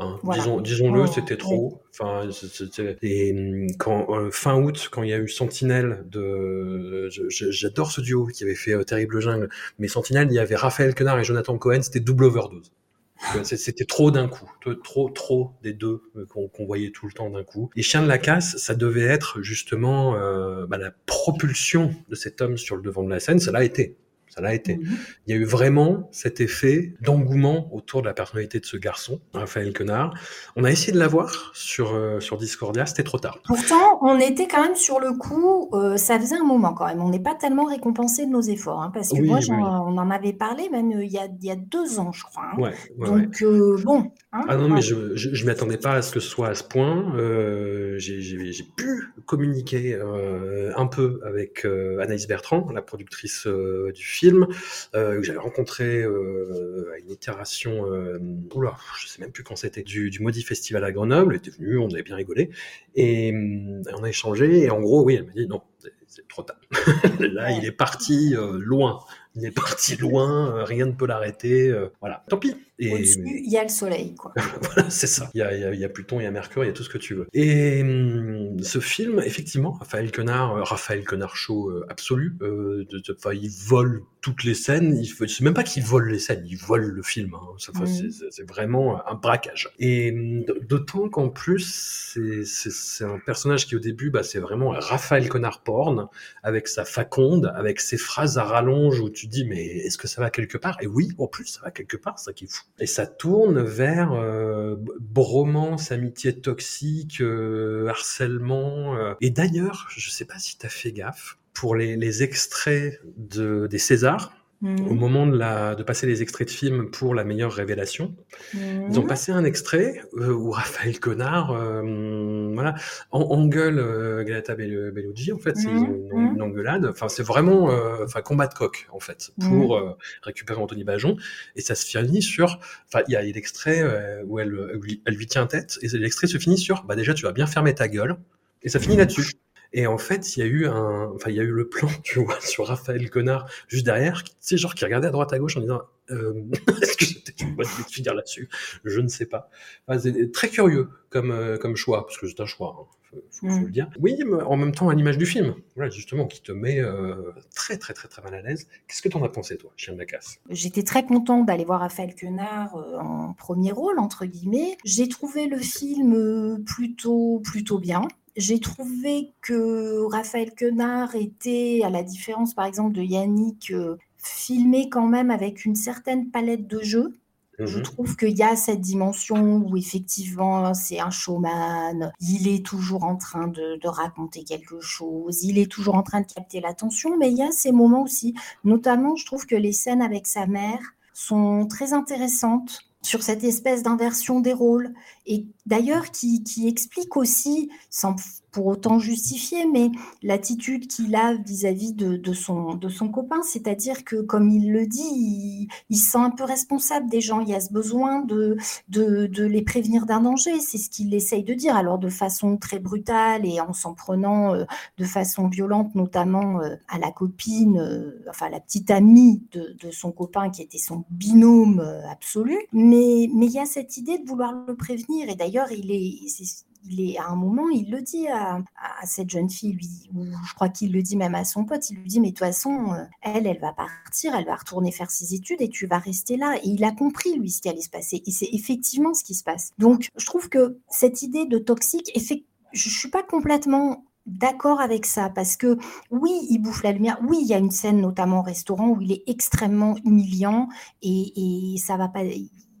Hein, Voilà. disons-le, c'était trop. Enfin, c'était- et hum, quand euh, fin août, quand il y a eu Sentinelle de, j'adore ce duo qui avait fait euh, Terrible Jungle, mais Sentinelle, il y avait Raphaël Quenard et Jonathan Cohen, c'était double overdose. C'était trop d'un coup, Trop- trop, des deux euh, qu'on voyait tout le temps d'un coup. Et Chien de la casse, ça devait être justement euh, bah, la propulsion de cet homme sur le devant de la scène. Ça l'a été. Ça l'a été. Mhm. Il y a eu vraiment cet effet d'engouement autour de la personnalité de ce garçon, Raphaël Quenard. On a essayé de l'avoir sur, euh, sur Discordia, c'était trop tard. Pourtant, on était quand même sur le coup, euh, ça faisait un moment quand même. On n'est pas tellement récompensé de nos efforts, hein, parce que Oui, moi, oui, on en avait parlé même euh, il y a, il y a deux ans, je crois. hein. Ouais, ouais, ouais. Donc, bon. Hein, Ah non, mais je, je, je m'y attendais pas à ce que ce soit à ce point. Euh, j'ai pu communiquer euh, un peu avec euh, Anaïs Bertrand, la productrice euh, du film, euh, que j'avais rencontré euh, à une itération, euh, oula, je sais même plus quand c'était, du, du Maudit Festival à Grenoble. Elle était venue, on avait bien rigolé. Et on a échangé, et en gros, oui, elle m'a dit non, c'est- c'est trop tard. Là, il est parti euh, loin. Il est parti loin, euh, rien ne peut l'arrêter. euh, voilà, tant pis. Et, Au-dessus, il y a le soleil, quoi. voilà, c'est ça. Il y, a, il, y a, il y a Pluton, il y a Mercure, il y a tout ce que tu veux. Et hum, ce film, effectivement, Raphaël Quenard, euh, Raphaël Quenard show euh, absolu. Euh, de, il vole toutes les scènes. Il faut- C'est même pas qu'il vole les scènes, il vole le film. Hein. Ça, c'est- vraiment un braquage. Et hum, d'autant qu'en plus, c'est- c'est c'est un personnage qui au début, bah, c'est vraiment Raphaël Quenard porn avec sa faconde, avec ses phrases à rallonge où tu dis mais est-ce que ça va quelque part? Et oui, en plus ça va quelque part, ça qui est fou. Et ça tourne vers euh, bromance, amitié toxique, euh, harcèlement. euh. Et d'ailleurs, je sais pas si t'as fait gaffe pour les, les extraits de, des Césars. Au moment de, la, de passer les extraits de films pour la meilleure révélation, Mhm. ils ont passé un extrait euh, où Raphaël Connard, euh, voilà, en, engueule euh, Galata Bell- Bellucci. En fait, ils ont une, Mhm. une engueulade. Enfin, c'est vraiment, euh, enfin, combat de coq en fait pour euh, récupérer Anthony Bajon. Et ça se finit sur, enfin, il y a l'extrait où elle, elle lui tient tête et l'extrait se finit sur, bah déjà, tu vas bien fermer ta gueule. Et ça finit là-dessus. Et en fait, il y a eu un, enfin, il y a eu le plan, tu vois, sur Raphaël Connard juste derrière, tu sais, genre qui regardait à droite à gauche en disant, euh, est-ce que c'était une bonne idée de finir là-dessus? Je ne sais pas. Enfin, c'est très curieux comme euh, comme choix, parce que c'est un choix. Hein, faut, faut- faut Mm. le dire. Oui, mais en même temps à l'image du film, voilà, justement, qui te met euh, très très très très mal à l'aise. Qu'est-ce que t'en as pensé, toi, Chien de la casse? J'étais très contente d'aller voir Raphaël Quenard euh, en premier rôle, entre guillemets. J'ai trouvé le film euh, plutôt, plutôt bien. J'ai trouvé que Raphaël Quenard était, à la différence par exemple de Yannick, euh, filmé quand même avec une certaine palette de jeux. Je Mhm. trouve qu'il y a cette dimension où effectivement c'est un showman, il est toujours en train de, de raconter quelque chose, il est toujours en train de capter l'attention, mais il y a ces moments aussi, notamment je trouve que les scènes avec sa mère sont très intéressantes sur cette espèce d'inversion des rôles. Et d'ailleurs qui, explique aussi, sans pour autant justifier, mais l'attitude qu'il a vis-à-vis de, son, de son copain, c'est-à-dire que comme il le dit, il, se sent un peu responsable des gens, il y a ce besoin de, de, de les prévenir d'un danger, c'est ce qu'il essaye de dire, alors de façon très brutale et en s'en prenant euh, de façon violente, notamment euh, à la copine, euh, enfin la petite amie de, de son copain qui était son binôme absolu, mais mais il y a cette idée de vouloir le prévenir. Et d'ailleurs, il est, il est, à un moment, il le dit à, cette jeune fille, lui, ou je crois qu'il le dit même à son pote, il lui dit, mais de toute façon, euh, elle, elle va partir, elle va retourner faire ses études et tu vas rester là. Et il a compris, lui, ce qui allait se passer. Et c'est effectivement ce qui se passe. Donc, je trouve que cette idée de toxique, je ne suis pas complètement d'accord avec ça parce que oui, il bouffe la lumière. Oui, il y a une scène notamment au restaurant où il est extrêmement humiliant et, et ça va pas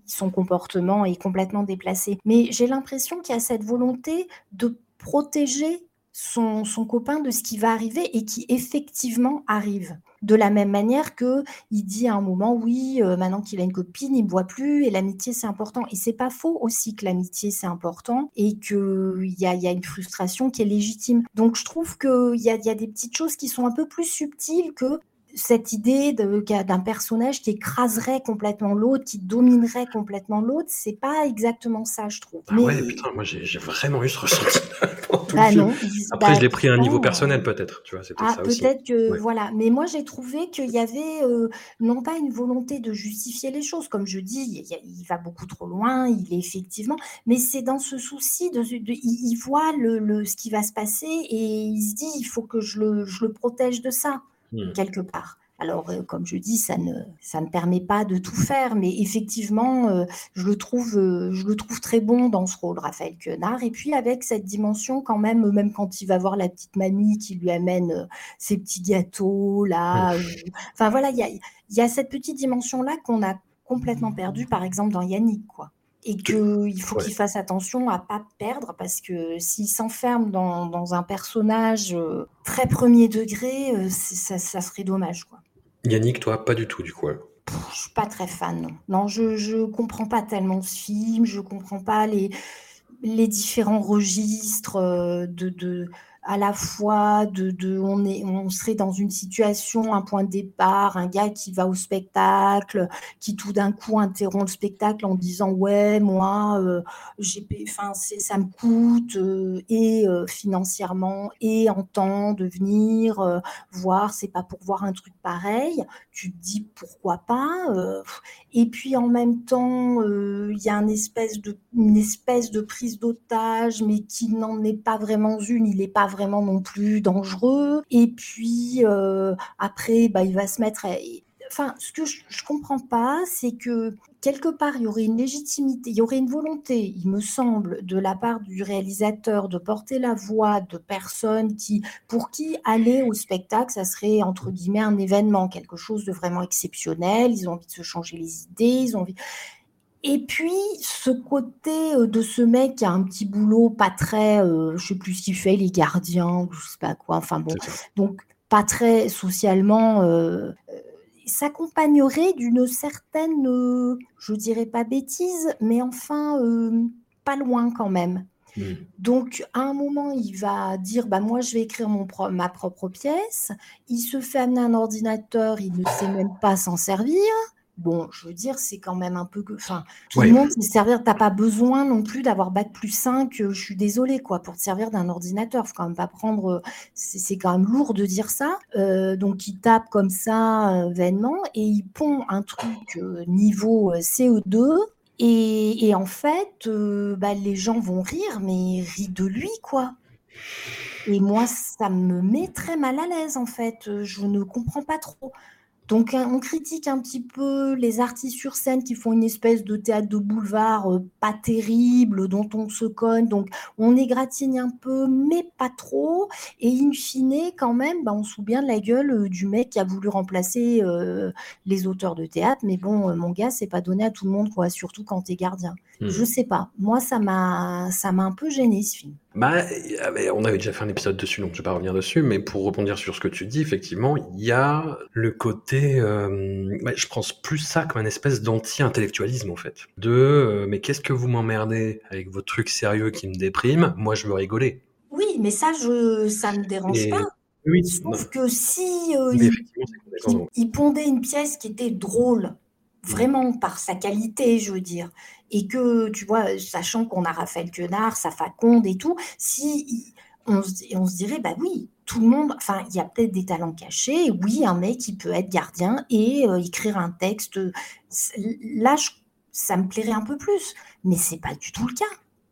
son comportement est complètement déplacé. Mais j'ai l'impression qu'il y a cette volonté de protéger son, son, copain de ce qui va arriver et qui effectivement arrive. De la même manière que il dit à un moment, oui, euh, maintenant qu'il a une copine, il ne voit plus et l'amitié c'est important. Et c'est pas faux aussi que l'amitié c'est important et qu'il y a, y a une frustration qui est légitime. Donc je trouve qu'il y a, y a des petites choses qui sont un peu plus subtiles que cette idée d'un personnage qui écraserait complètement l'autre, qui dominerait complètement l'autre, c'est pas exactement ça, je trouve. Ah ouais, putain, moi j'ai vraiment eu ce ressenti. bah non, Après, je bah, l'ai pris à un niveau personnel, peut-être. Tu vois, ah, peut-être que voilà. Mais moi, j'ai trouvé qu'il y avait euh, non pas une volonté de justifier les choses, comme je dis, il, va beaucoup trop loin, il est effectivement, mais c'est dans ce souci de, il, voit le, ce qui va se passer et il se dit, il faut que je le, je le protège de ça. Mmh. quelque part. Alors, euh, comme je dis, ça ne, ça ne permet pas de tout faire, mais effectivement, euh, je, le trouve, euh, je le trouve très bon dans ce rôle, Raphaël Quenard. Et puis, avec cette dimension, quand même, même quand il va voir la petite mamie qui lui amène ses petits gâteaux, là. enfin, voilà, il y a, y a cette petite dimension-là qu'on a complètement perdue, par exemple, dans Yannick, quoi et qu'il faut qu'il fasse attention à pas perdre parce que s'il s'enferme dans, un personnage euh, très premier degré, euh, ça, serait dommage. Quoi. Yannick, toi, pas du tout du coup. je suis pas très fan. Non, non je, je comprends pas tellement ce film, je comprends pas les, les différents registres euh, de, de à la fois de, de, on, est, on serait dans une situation, un point de départ, un gars qui va au spectacle, qui tout d'un coup interrompt le spectacle en disant ouais moi euh, j'ai enfin ça me coûte euh, et euh, financièrement et en temps de venir voir c'est pas pour voir un truc pareil. Tu te dis pourquoi pas et puis en même temps il y a une espèce de une espèce de prise d'otage mais qui n'en est pas vraiment une. Il n'est pas vraiment non plus dangereux. Et puis euh, après, bah, il va se mettre. Enfin, ce que je, ne comprends pas, c'est que quelque part, il y aurait une légitimité, il y aurait une volonté, il me semble, de la part du réalisateur de porter la voix de personnes qui, pour qui aller au spectacle, ça serait entre guillemets un événement, quelque chose de vraiment exceptionnel. Ils ont envie de se changer les idées, ils ont envie. Et puis, ce côté euh, de ce mec qui a un petit boulot pas très, euh, je sais plus ce qu'il fait, les gardiens, je sais pas quoi, enfin bon, donc pas très socialement, euh, s'accompagnerait d'une certaine, je dirais pas bêtise, mais enfin pas loin quand même. Mmh. Donc, à un moment, il va dire bah, Moi, je vais écrire mon ma propre pièce. Il se fait amener un ordinateur, il ne sait même pas s'en servir. Bon, je veux dire, c'est quand même un peu que. Enfin, tout le monde sait servir. T'as pas besoin non plus d'avoir bac plus 5, euh, je suis désolée, quoi, pour te servir d'un ordinateur. Faut quand même pas prendre. C'est quand même lourd de dire ça. Euh, donc, il tape comme ça, euh, vainement, et il pond un truc niveau CO2. Et, et en fait, bah, les gens vont rire, mais rient de lui, quoi. Et moi, ça me met très mal à l'aise, en fait. Je ne comprends pas trop. Donc, on critique un petit peu les artistes sur scène qui font une espèce de théâtre de boulevard euh, pas terrible, dont on se cogne. Donc, on égratigne un peu, mais pas trop. Et in fine, quand même, bah, on se souvient de la gueule euh, du mec qui a voulu remplacer euh, les auteurs de théâtre. Mais bon, mon gars, c'est pas donné à tout le monde, quoi, surtout quand t'es gardien. Je mmh. Je sais pas. Moi, ça m'a, ça m'a un peu gêné ce film. Bah, on avait déjà fait un épisode dessus, donc je vais pas revenir dessus, mais pour rebondir sur ce que tu dis, effectivement, il y a le côté, euh, bah, je pense plus ça comme un espèce d'anti-intellectualisme en fait. De, euh, mais qu'est-ce que vous m'emmerdez avec vos trucs sérieux qui me dépriment Moi, je veux rigoler. Oui, mais ça, je, ça me dérange pas. Oui, Sauf que si euh, il, pondait une pièce qui était drôle, vraiment par sa qualité, je veux dire, et que, tu vois, sachant qu'on a Raphaël Quenard, sa Faconde et tout, si on, on se dirait, bah oui, tout le monde, enfin, il y a peut-être des talents cachés, oui, un mec, il peut être gardien et euh, écrire un texte. Là, ça me plairait un peu plus, mais c'est pas du tout le cas.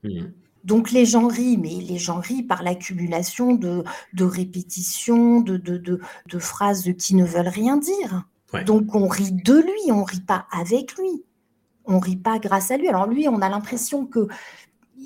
Mmh. Donc les gens rient, mais les gens rient par l'accumulation de, de répétitions, de, de, de, de phrases qui ne veulent rien dire. Ouais. Donc on rit de lui, on rit pas avec lui. On rit pas grâce à lui. Alors lui, on a l'impression que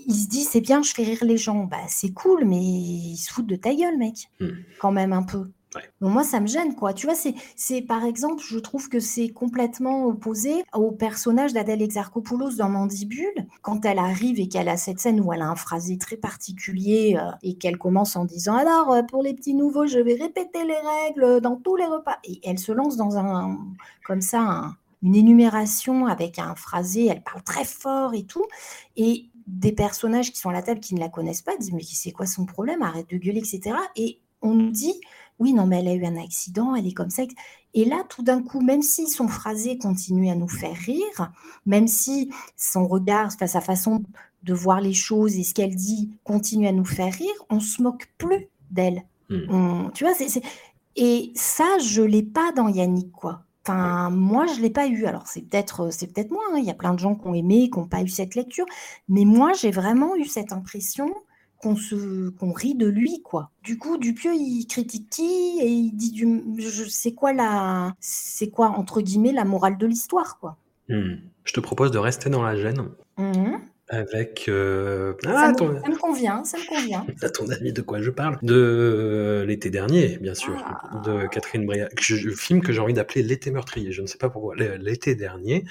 il se dit c'est bien, je fais rire les gens. Bah c'est cool, mais il se fout de ta gueule, mec. Hmm. Quand même un peu. Moi, ça me gêne, quoi. Tu vois, c'est, par exemple, je trouve que c'est complètement opposé au personnage d'Adèle Exarchopoulos dans Mandibule, quand elle arrive et qu'elle a cette scène où elle a un phrasé très particulier euh, et qu'elle commence en disant alors euh, pour les petits nouveaux, je vais répéter les règles dans tous les repas. Et elle se lance dans un comme ça un- une énumération avec un phrasé, elle parle très fort et tout, et des personnages qui sont à la table qui ne la connaissent pas disent mais c'est quoi son problème? Arrête de gueuler, etc. Et on nous dit oui, non, mais elle a eu un accident, elle est comme ça. Et là, tout d'un coup, même si son phrasé continue à nous faire rire, même si son regard, enfin, sa façon de voir les choses et ce qu'elle dit continue à nous faire rire, on se moque plus d'elle. Hmm. Tu vois, c'est, et ça, je l'ai pas dans Yannick, quoi. Enfin, moi, je l'ai pas eu. Alors, c'est peut-être, c'est peut-être moi. hein. Il y a plein de gens qui ont aimé, qui n'ont pas eu cette lecture. Mais moi, j'ai vraiment eu cette impression qu'on se qu'on rit de lui quoi. Du coup, Dupieux il critique qui et il dit du je sais quoi la c'est quoi entre guillemets la morale de l'histoire quoi. Hmm. Je te propose de rester dans la gêne Mhm. avec. euh, ça, Ah, me, ton... ça me convient, ça me convient. à ton avis de quoi je parle? De euh, l'été dernier, bien sûr, Ah. de Catherine Breillat. que je- film que j'ai envie d'appeler L'été meurtrier. Je ne sais pas pourquoi. L'été dernier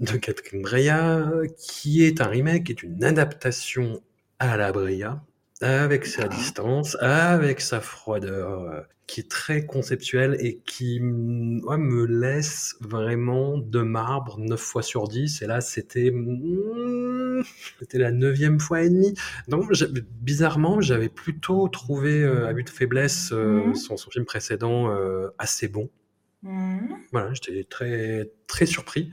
de Catherine Breillat, qui est un remake, qui est une adaptation à la Breillat, avec sa distance, avec sa froideur, euh, qui est très conceptuelle et qui ouais, me laisse vraiment de marbre 9 fois sur 10. Et là, c'était mm, c'était la neuvième fois et demie. Donc, bizarrement, j'avais plutôt trouvé euh, Abus de faiblesse, euh, Mhm. son, son film précédent, assez bon. Mhm. Voilà, j'étais très très surpris.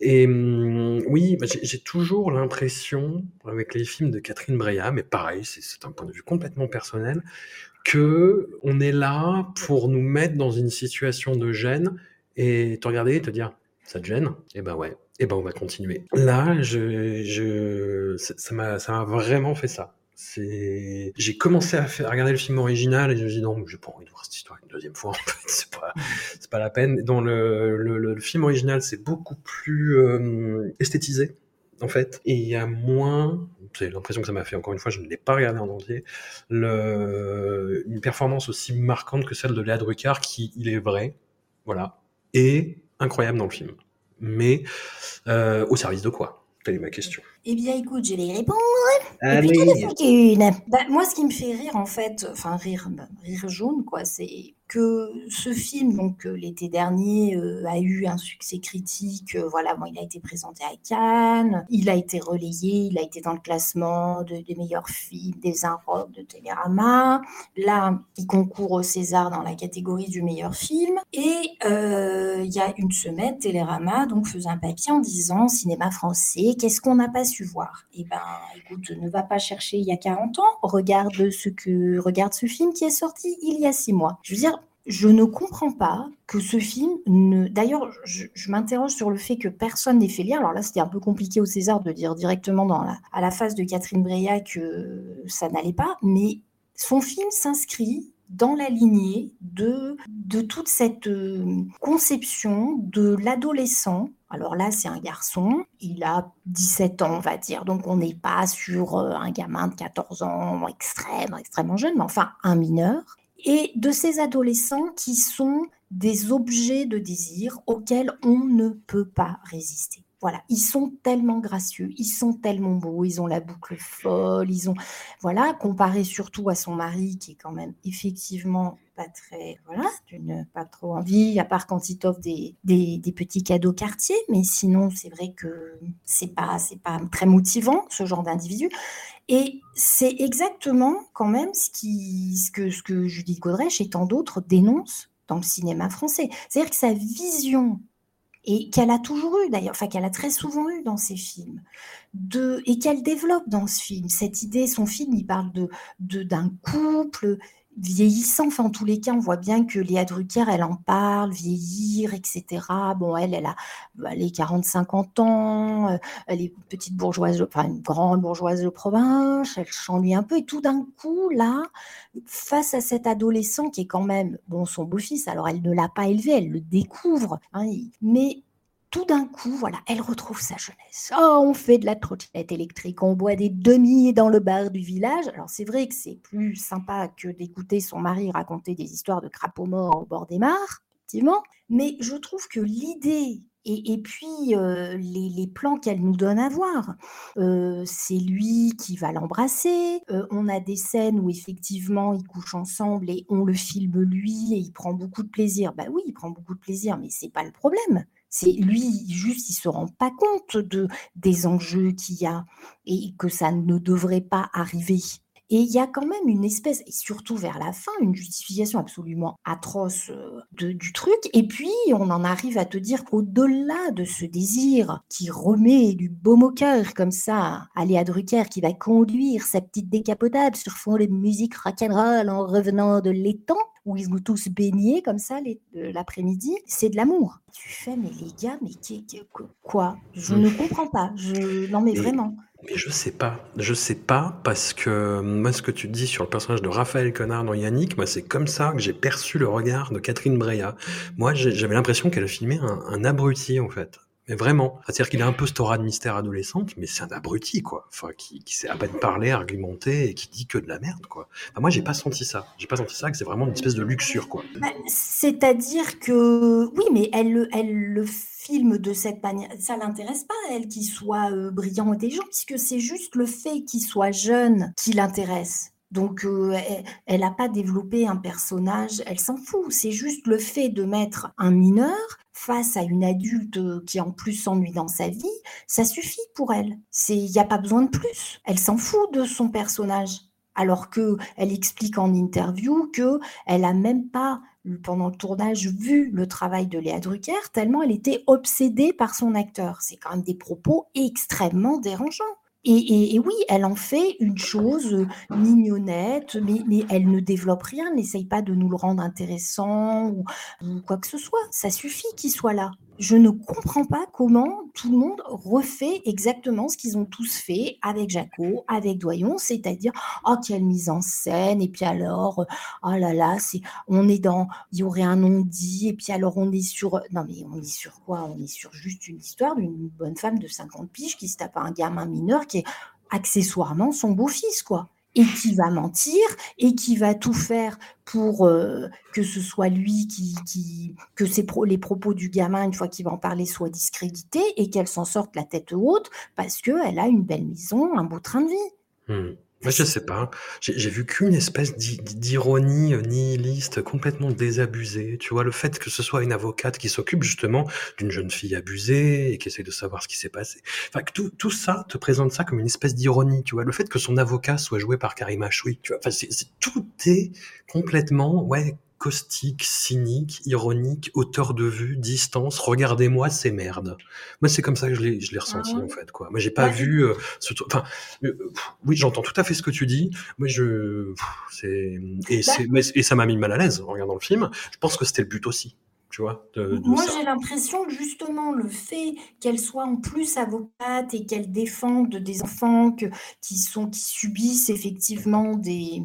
Et hum, oui, bah, j'ai toujours l'impression, avec les films de Catherine Breillat, mais pareil, c'est un point de vue complètement personnel, que on est là pour nous mettre dans une situation de gêne et te regarder et te dire, ça te gêne? Eh ben ouais, eh ben on va continuer. Là, je, je, ça m'a vraiment fait ça. C'est, j'ai commencé à, faire, regarder le film original et je me dis non, j'ai pas envie de voir cette histoire une deuxième fois. En fait, c'est pas, pas la peine. Dans le, film original, c'est beaucoup plus euh, esthétisé en fait, et il y a moins. C'est l'impression que ça m'a fait. Encore une fois, je ne l'ai pas regardé en entier. Une performance aussi marquante que celle de Léa Drucker, qui, il est vrai, voilà, est incroyable dans le film. Mais euh, au service de quoi? Telle est ma question. Eh bien, écoute, je vais y répondre. Et Allez. puis, as fait qu'une. Bah, moi, ce qui me fait rire, en fait, enfin, rire, bah, rire jaune, quoi, c'est que ce film, donc, euh, l'été dernier, euh, a eu un succès critique. euh, voilà, il a été présenté à Cannes, il a été relayé, il a été dans le classement de- des meilleurs films des Inrocks de Télérama. Là, il concourt au César dans la catégorie du meilleur film. Et il y a une semaine, Télérama donc faisait un papier en disant cinéma français, qu'est-ce qu'on n'a pas su voir? Eh ben, écoute, ne va pas chercher il y a 40 ans. Regarde ce que regarde ce film qui est sorti il y a six mois. Je veux dire. Je ne comprends pas que ce film ne. D'ailleurs, je, m'interroge sur le fait que personne n'ait fait lire. Alors là, c'était un peu compliqué au César de dire directement à la face de Catherine Breillat que ça n'allait pas, mais son film s'inscrit dans la lignée de, de toute cette euh, conception de l'adolescent. Alors là, c'est un garçon, il a 17 ans, on va dire, donc on n'est pas sur euh, un gamin de 14 ans extrême, extrêmement jeune, mais enfin un mineur. Et de ces adolescents qui sont des objets de désir auxquels on ne peut pas résister. Voilà, ils sont tellement gracieux, ils sont tellement beaux, ils ont la boucle folle, ils ont voilà, comparé surtout à son mari qui est quand même effectivement pas très, voilà, d'une pas trop envie, à part quand il t'offre des, des, petits cadeaux quartier, mais sinon c'est vrai que c'est pas, c'est pas très motivant ce genre d'individu. Et c'est exactement quand même ce, qui, ce, que, ce que Judith Godrèche et tant d'autres dénoncent dans le cinéma français. C'est-à-dire que sa vision et qu'elle a toujours eu d'ailleurs, enfin qu'elle a très souvent eu dans ses films, de, et qu'elle développe dans ce film. Cette idée, son film, il parle de d'un couple vieillissant. Enfin, en tous les cas, on voit bien que Léa Drucker, elle en parle, vieillir, etc. Bon, elle, elle a les 40-50 ans, euh, elle est petite bourgeoise, enfin une grande bourgeoise de province, elle s'ennuie un peu. Et tout d'un coup, là, face à cet adolescent qui est quand même, bon, son beau-fils, alors elle ne l'a pas élevé, elle le découvre, hein, mais tout d'un coup, voilà, elle retrouve sa jeunesse. Oh, on fait de la trottinette électrique, on boit des demi dans le bar du village. Alors c'est vrai que c'est plus sympa que d'écouter son mari raconter des histoires de crapauds morts au bord des mares, effectivement. Mais je trouve que l'idée et, puis euh, les, plans qu'elle nous donne à voir, euh, c'est lui qui va l'embrasser. Euh, on a des scènes où effectivement ils couchent ensemble et on le filme lui et il prend beaucoup de plaisir. Bah oui, il prend beaucoup de plaisir, mais c'est pas le problème. C'est lui, juste, il se rend pas compte de, des enjeux qu'il y a et que ça ne devrait pas arriver. Et il y a quand même une espèce, et surtout vers la fin, une justification absolument atroce euh, du truc. Et puis, on en arrive à te dire qu'au-delà de ce désir qui remet du baume au cœur, comme ça, à Léa Drucker, qui va conduire sa petite décapotable sur fond de musique rock'n'roll en revenant de l'étang, où ils vont tous baigner comme ça l'après-midi, c'est de l'amour. Tu fais, mais les gars, mais quoi? Je ne comprends pas. Je... Non, mais vraiment. Mais je sais pas. Je sais pas parce que moi, ce que tu dis sur le personnage de Raphaël Connard dans Yannick, moi, c'est comme ça que j'ai perçu le regard de Catherine Breillat. Moi, j'avais l'impression qu'elle filmait un, un abruti, en fait. Mais vraiment. C'est-à-dire qu'il a un peu cette aura de mystère adolescente, mais c'est un abruti, quoi. Enfin, qui, qui sait à peine parler, argumenter et qui dit que de la merde, quoi. Enfin, moi, j'ai pas senti ça. J'ai pas senti ça, que c'est vraiment une espèce de luxure, quoi. Bah, c'est-à-dire que, oui, mais elle, elle le filme de cette manière. Ça l'intéresse pas, elle, qu'il soit euh, brillant ou intelligent, puisque c'est juste le fait qu'il soit jeune qui l'intéresse. Donc, euh, elle n'a pas développé un personnage, elle s'en fout. C'est juste le fait de mettre un mineur face à une adulte euh, qui en plus s'ennuie dans sa vie, ça suffit pour elle. Il n'y a pas besoin de plus. Elle s'en fout de son personnage. Alors que elle explique en interview que elle a même pas pendant le tournage vu le travail de Léa Drucker tellement elle était obsédée par son acteur. C'est quand même des propos extrêmement dérangeants. Et, oui, elle en fait une chose euh, mignonnette, mais, elle ne développe rien, n'essaye pas de nous le rendre intéressant ou quoi que ce soit. Ça suffit qu'il soit là je ne comprends pas comment tout le monde refait exactement ce qu'ils ont tous fait avec Jaco, avec Doyon, c'est-à-dire oh quelle mise en scène et puis alors oh là là on est dans il y aurait un non-dit et puis alors on est sur non mais on est sur quoi? On est sur juste une histoire d'une bonne femme de 50 piges qui se tape un gamin mineur qui est accessoirement son beau-fils quoi et qui va mentir et qui va tout faire pour euh, que ce soit lui qui, que les propos du gamin une fois qu'il va en parler soient discrédités et qu'elle s'en sorte la tête haute parce que elle a une belle maison, un beau train de vie. Mmh. Moi, je sais pas. J'ai vu qu'une espèce d'ironie euh, nihiliste complètement désabusée. Tu vois, le fait que ce soit une avocate qui s'occupe justement d'une jeune fille abusée et qui essaie de savoir ce qui s'est passé. Enfin, que tout, tout, ça te présente ça comme une espèce d'ironie. Tu vois, le fait que son avocat soit joué par Karim Achoui. Tu vois, enfin, c'est tout est complètement, ouais, caustique, cynique, ironique, auteur de vue, distance, regardez-moi ces merdes. Moi, c'est comme ça que je l'ai, je l'ai ressenti, ah en fait, quoi. Moi, j'ai pas vu, euh, ce, enfin, euh, oui, j'entends tout à fait ce que tu dis. Moi, je, c'est, et bah c'est, et ça m'a mis mal à l'aise en regardant le film. Je pense que c'était le but aussi. Moi, j'ai l'impression que justement le fait qu'elle soit en plus avocate et qu'elle défende des enfants qui sont qui subissent effectivement des,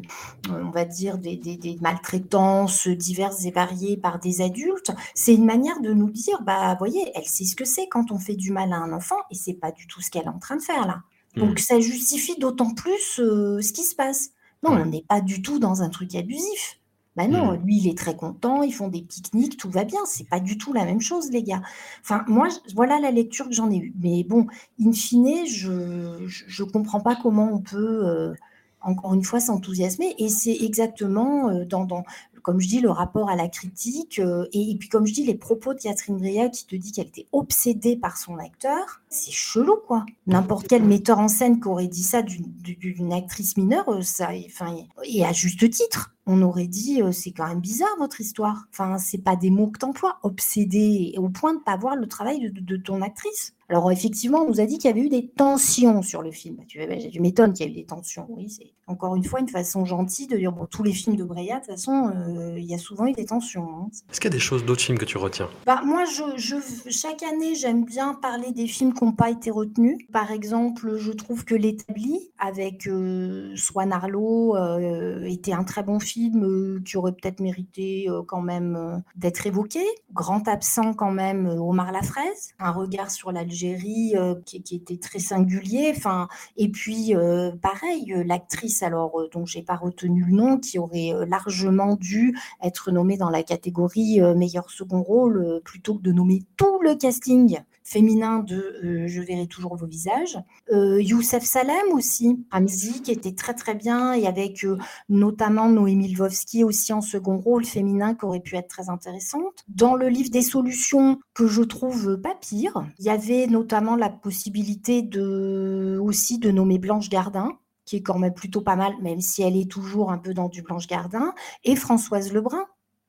euh, on va dire des, maltraitances diverses et variées par des adultes, c'est une manière de nous dire, bah, voyez, elle sait ce que c'est quand on fait du mal à un enfant et c'est pas du tout ce qu'elle est en train de faire là. Mmh. Donc ça justifie d'autant plus euh, ce qui se passe. Non, on n'est pas du tout dans un truc abusif. Bah non, mmh. lui, il est très content, ils font des pique-niques, tout va bien. C'est pas du tout la même chose, les gars. Enfin, moi, voilà la lecture que j'en ai eue. Mais bon, in fine, je ne comprends pas comment on peut, euh, encore une fois, s'enthousiasmer. Et c'est exactement euh, dans, dans, comme je dis, le rapport à la critique, euh, et, puis comme je dis, les propos de Catherine Breillat qui te dit qu'elle était obsédée par son acteur, c'est chelou, quoi. N'importe quel metteur en scène qui aurait dit ça d'une actrice mineure, ça, enfin, et à juste titre on aurait dit euh, c'est quand même bizarre votre histoire. Enfin, c'est pas des mots que t'emploies, obsédé au point de pas voir le travail de, ton actrice. Alors effectivement, on nous a dit qu'il y avait eu des tensions sur le film. Tu, tu m'étonnes qu'il y ait eu des tensions. Oui, c'est encore une fois une façon gentille de dire bon, tous les films de Breya, de toute façon, euh, il y a souvent eu des tensions. hein. Est-ce qu'il y a des choses d'autres films que tu retiens? Bah, moi, je, je- chaque année, j'aime bien parler des films qui n'ont pas été retenus. Par exemple, je trouve que L'établi, avec euh, Swan Arlo, euh, était un très bon film euh, qui aurait peut-être mérité quand même d'être évoqué. Grand absent quand même, Omar Lafraise. Un regard sur l'Algérie euh, qui, était très singulier. Enfin, et puis, euh, pareil, euh, l'actrice, alors, dont j'ai pas retenu le nom, qui aurait largement dû être nommée dans la catégorie meilleur second rôle, plutôt que de nommer tout le casting féminin de euh, Je verrai toujours vos visages. Euh, Youssef Salem aussi, Ramzi, qui était très très bien, et avec euh, notamment Noémie Lvovsky aussi en second rôle féminin, qui aurait pu être très intéressante. Dans le livre des solutions, que je trouve pas pire, il y avait notamment la possibilité de, aussi de nommer Blanche Gardin, qui est quand même plutôt pas mal, même si elle est toujours un peu dans du Blanche Gardin, et Françoise Lebrun,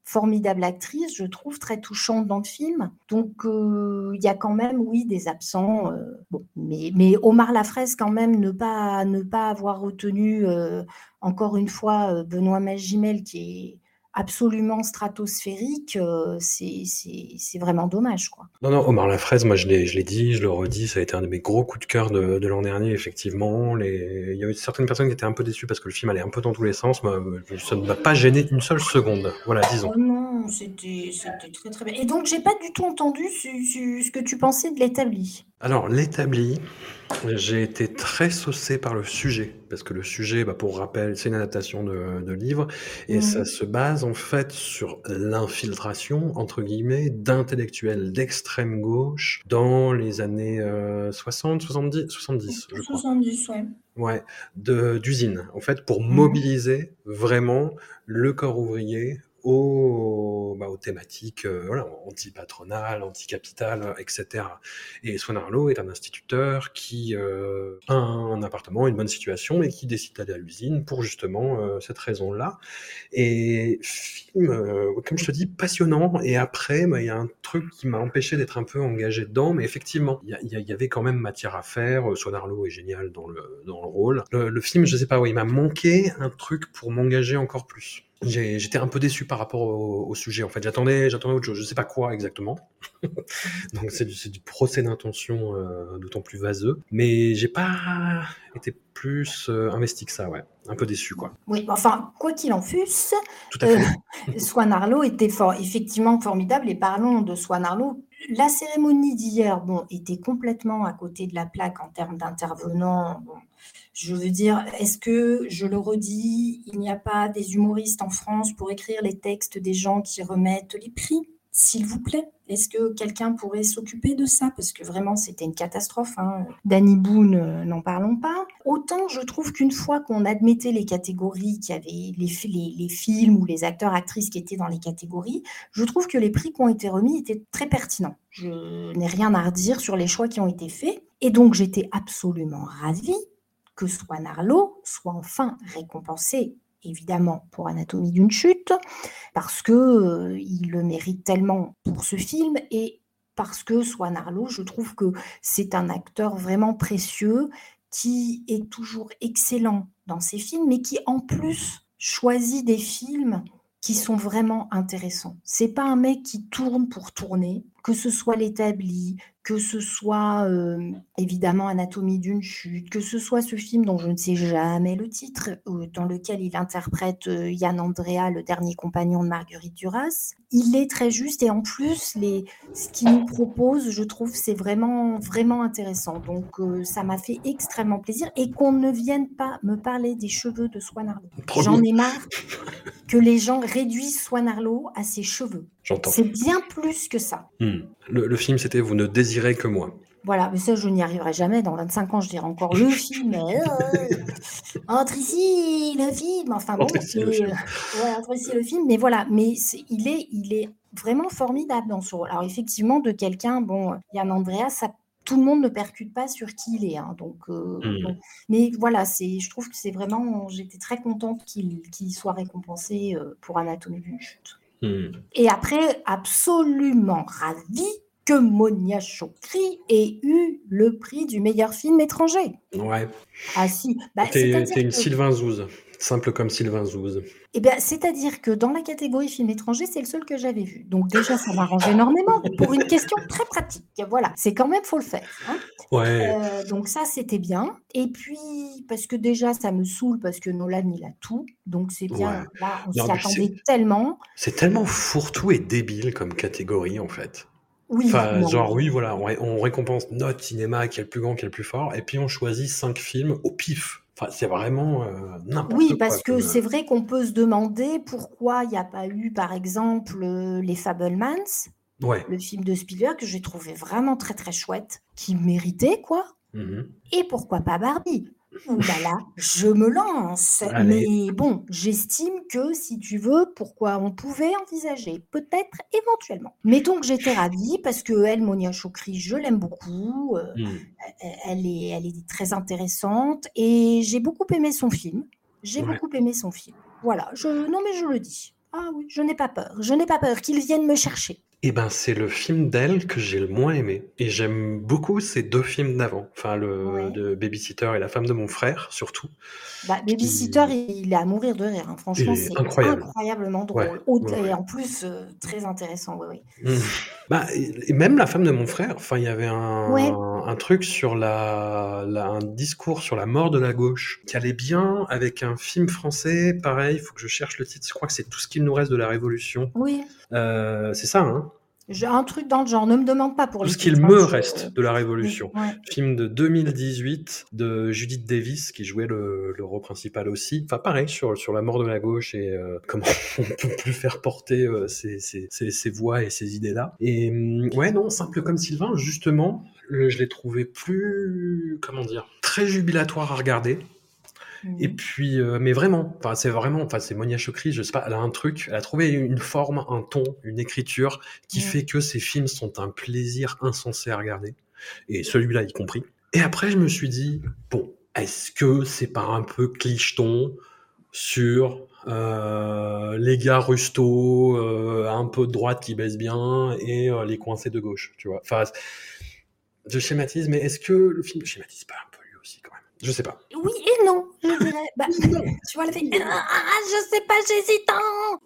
formidable actrice, je trouve, très touchante dans le film. Donc, euh, il y a quand même, oui, des absents. euh, bon, mais, mais Omar Lafraise, quand même, ne pas, ne pas avoir retenu, euh, encore une fois, Benoît Magimel, qui est absolument stratosphérique, euh, c'est c'est- c'est vraiment dommage, quoi. Non, non, Omar Lafraise, moi je l'ai, je l'ai dit, je le redis, ça a été un de mes gros coups de cœur de, de l'an dernier, effectivement. Les... Il y a eu certaines personnes qui étaient un peu déçues parce que le film allait un peu dans tous les sens. Moi, ça ne m'a pas gêné une seule seconde. Voilà, disons. Oh non, c'était c'était très très bien. Et donc, j'ai pas du tout entendu ce, ce- ce que tu pensais de l'établi. Alors, l'établi, j'ai été très saucé par le sujet. Parce que le sujet, bah, pour rappel, c'est une adaptation de, de livre. Et Mhm. ça se base en fait sur l'infiltration, entre guillemets, d'intellectuels d'extrême gauche dans les années euh, 60, 70, 70, je crois. 70, ouais. Ouais, de d'usine, en fait, pour Mhm. mobiliser vraiment le corps ouvrier aux, bah, aux thématiques euh, voilà, anti-patronales, anti-capitales, euh, etc. Et Swan Arlo est un instituteur qui euh, a un appartement, une bonne situation, et qui décide d'aller à l'usine pour justement euh, cette raison-là. Et film, comme je te dis, passionnant. Et après, bah, il y a un truc qui m'a empêché d'être un peu engagé dedans, mais effectivement, il y, avait quand même matière à faire. Swan Arlo est génial dans le, dans le rôle. Le, film, je sais pas, ouais, il m'a manqué un truc pour m'engager encore plus. J'étais un peu déçu par rapport au, au sujet. En fait, j'attendais, j'attendais autre chose. Je sais pas quoi exactement. Donc c'est du, du procès d'intention euh, d'autant plus vaseux. Mais j'ai pas été plus euh, investi que ça, ouais. Un peu déçu, quoi. Oui, enfin, quoi qu'il en fût, euh, Swan Arlo était fort, effectivement formidable. Et parlons de Swan Arlo. La cérémonie d'hier, bon, était complètement à côté de la plaque en termes d'intervenants. Bon, je veux dire, est-ce que, je le redis, il n'y a pas des humoristes en France pour écrire les textes des gens qui remettent les prix S'il vous plaît, est-ce que quelqu'un pourrait s'occuper de ça? Parce que vraiment, c'était une catastrophe. Hein. Danny Boone, euh, n'en parlons pas. Autant je trouve qu'une fois qu'on admettait les catégories, qu'il y avait les, les films ou les acteurs, actrices qui étaient dans les catégories, je trouve que les prix qui ont été remis étaient très pertinents. Je n'ai rien à redire sur les choix qui ont été faits. Et donc, j'étais absolument ravie que Swan Arlo soit enfin récompensé, évidemment, pour Anatomie d'une chute, parce que euh, il le mérite tellement pour ce film et parce que Swan Arlo, je trouve que c'est un acteur vraiment précieux qui est toujours excellent dans ses films, mais qui en plus choisit des films qui sont vraiment intéressants. C'est pas un mec qui tourne pour tourner, que ce soit l'établi, que ce soit euh, évidemment Anatomie d'une chute, que ce soit ce film dont je ne sais jamais le titre, euh, dans lequel il interprète euh, Yann Andrea, le dernier compagnon de Marguerite Duras. Il est très juste et en plus, les, ce qu'il nous propose, je trouve, c'est vraiment, vraiment intéressant. Donc, ça m'a fait extrêmement plaisir et qu'on ne vienne pas me parler des cheveux de Swan Arlo. J'en ai marre que les gens réduisent Swan Arlo à ses cheveux. J'entends. C'est bien plus que ça. Hmm. Le, le film, c'était Vous ne désirez que moi. Voilà, mais ça, je n'y arriverai jamais. Dans 25 ans, je dirai encore le film. euh, entre ici, le film. Enfin bon, Entre ici, le film. euh, ouais, entre ici, le film. Mais voilà, mais il, est, il est vraiment formidable dans ce rôle. Alors, effectivement, de quelqu'un, bon, Yann Andrea, ça, tout le monde ne percute pas sur qui il est. hein, donc, euh, Hmm. Mais voilà, c'est, je trouve que c'est vraiment. J'étais très contente qu'il soit récompensé euh, pour Anatomie d'une chute. Hmm. Et après, absolument ravie que Monia Chokri ait eu le prix du meilleur film étranger. Ouais. Ah si. Bah, T'es une que- Sylvain Zouz. Simple comme Sylvain Zouz. Eh bien, c'est-à-dire que dans la catégorie film étranger, c'est le seul que j'avais vu. Donc déjà, ça m'arrange énormément pour une question très pratique. Voilà, c'est quand même, faut le faire. hein. Ouais. Euh, donc ça, c'était bien. Et puis, parce que déjà, ça me saoule parce que Nolan, il a tout. Donc c'est bien. Ouais. Là, on s'y attendait tellement. C'est tellement fourre-tout et débile comme catégorie, en fait. Oui, Enfin, genre, oui, voilà, on, ré- on récompense notre cinéma qui est le plus grand, qui est le plus fort, et puis on choisit cinq films au pif. Enfin, c'est vraiment euh, n'importe quoi. Oui, parce que c'est vrai qu'on peut se demander pourquoi il n'y a pas eu, par exemple, euh, Les Fablemans, Ouais. le film de Spielberg, que j'ai trouvé vraiment très très chouette, qui méritait, quoi. Mhm. Et pourquoi pas Barbie Là là, je me lance. Allez. Mais bon, j'estime que si tu veux, pourquoi on pouvait envisager, peut-être éventuellement. Mettons que j'étais ravie parce que elle, Monia Chokri, je l'aime beaucoup. euh, Mhm. elle est, elle est très intéressante et j'ai beaucoup aimé son film. J'ai Ouais. beaucoup aimé son film. Voilà, je, non mais je le dis. Ah oui, je n'ai pas peur. Je n'ai pas peur qu'ils viennent me chercher. Eh ben, c'est le film d'elle que j'ai le moins aimé. Et j'aime beaucoup ces deux films d'avant. Enfin, le Ouais. de Babysitter et La femme de mon frère, surtout. Bah, Babysitter, il, il est à mourir de rire. hein. Franchement, c'est incroyable. incroyablement drôle. Ouais, Au- ouais, et en plus, euh, très intéressant. Oui, oui. Mhm. Bah, et et même La femme de mon frère, enfin, il y avait un, Un truc sur la, la- un discours sur la mort de la gauche qui allait bien avec un film français. Pareil, il faut que je cherche le titre. Je crois que c'est Tout ce qu'il nous reste de la Révolution. Oui, Euh, c'est ça, hein? Un truc dans le genre. Ne me demande pas pour Tout les ce qu'il me hein, reste de la Révolution. Ouais. Film de 2018 de Judith Davis qui jouait le, le rôle principal aussi. Enfin pareil sur, sur la mort de la gauche et euh, comment on peut plus faire porter euh, ces, ces, ces, ces voix et ces idées-là. Et hum, ouais non, simple comme Sylvain, justement, le- je l'ai trouvé plus, comment dire, très jubilatoire à regarder. Et puis, euh, mais vraiment, enfin, c'est vraiment, enfin, c'est Monia Chokri, je sais pas, elle a un truc, elle a trouvé une forme, un ton, une écriture qui fait que ces films sont un plaisir insensé à regarder. Et celui-là y compris. Et après, je me suis dit, bon, est-ce que c'est pas un peu clicheton sur euh, les gars rustos, euh, un peu de droite qui baissent bien et euh, les coincés de gauche, tu vois? Enfin, je schématise, mais est-ce que le film schématise pas un peu lui aussi quand même Je sais pas. Oui et non, je dirais. Bah, tu vois, le fait. Ah, je sais pas, j'hésite.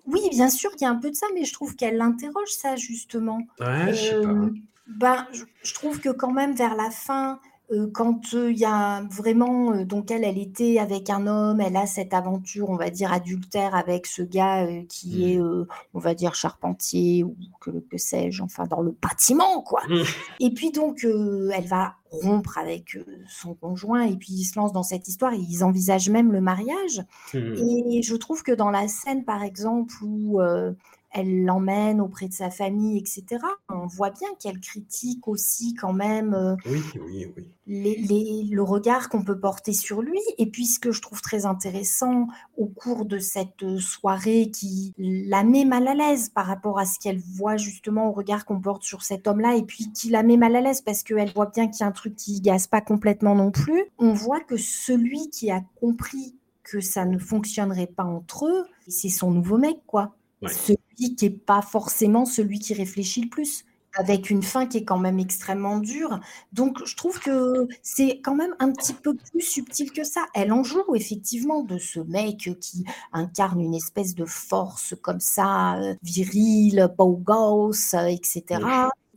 Oui, bien sûr qu'il y a un peu de ça, mais je trouve qu'elle l'interroge, ça, justement. Ouais, je sais pas. Euh, ben, je, je trouve que quand même vers la fin, euh, quand euh, il y a vraiment, euh, donc elle, elle était avec un homme, elle a cette aventure, on va dire adultère avec ce gars euh, qui Mm. est, euh, on va dire charpentier ou que, que sais-je, enfin dans le bâtiment quoi. Mm. Et puis donc euh, elle va rompre avec euh, son conjoint et puis ils se lancent dans cette histoire et ils envisagent même le mariage. Hmm. Et je trouve que dans la scène, par exemple, où euh, elle l'emmène auprès de sa famille, etc., on voit bien qu'elle critique aussi quand même euh, Oui, oui, oui. les- les- le regard qu'on peut porter sur lui. Et puis ce que je trouve très intéressant au cours de cette euh, soirée qui la met mal à l'aise par rapport à ce qu'elle voit justement au regard qu'on porte sur cet homme-là, et puis qui la met mal à l'aise parce qu'elle voit bien qu'il y a un truc qui gaze pas complètement non plus. On voit que celui qui a compris que ça ne fonctionnerait pas entre eux, c'est son nouveau mec, quoi. Ouais. Celui qui est pas forcément celui qui réfléchit le plus avec une fin qui est quand même extrêmement dure. Donc, je trouve que c'est quand même un petit peu plus subtil que ça. Elle en joue effectivement de ce mec qui incarne une espèce de force comme ça, euh, virile, beau gosse, etc.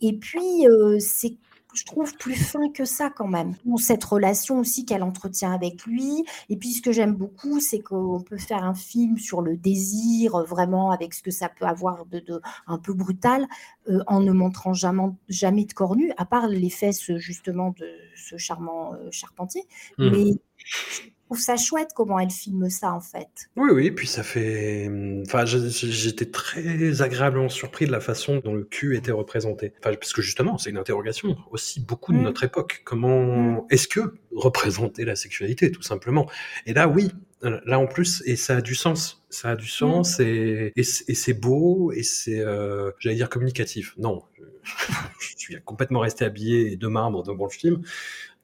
Et puis, euh, c'est je trouve plus fin que ça quand même. Bon, Cette relation aussi qu'elle entretient avec lui. Et puis ce que j'aime beaucoup, c'est qu'on peut faire un film sur le désir, euh, vraiment avec ce que ça peut avoir de, de un peu brutal, euh, en ne montrant jamais, jamais de corps nus, à part les fesses justement de ce charmant euh, charpentier. Mais je trouve ça chouette comment elle filme ça en fait. Oui, oui, puis ça fait. Enfin, je- je- j'étais très agréablement surpris de la façon dont le cul était représenté. Enfin, parce que justement, c'est une interrogation aussi beaucoup de Mm. notre époque. Comment est-ce que représenter la sexualité, tout simplement? Et là, oui, là en plus, et ça a du sens. Ça a du sens et, et c'est et c'est beau et c'est, euh, j'allais dire communicatif. Non, je, je suis complètement resté habillé de marbre devant le film.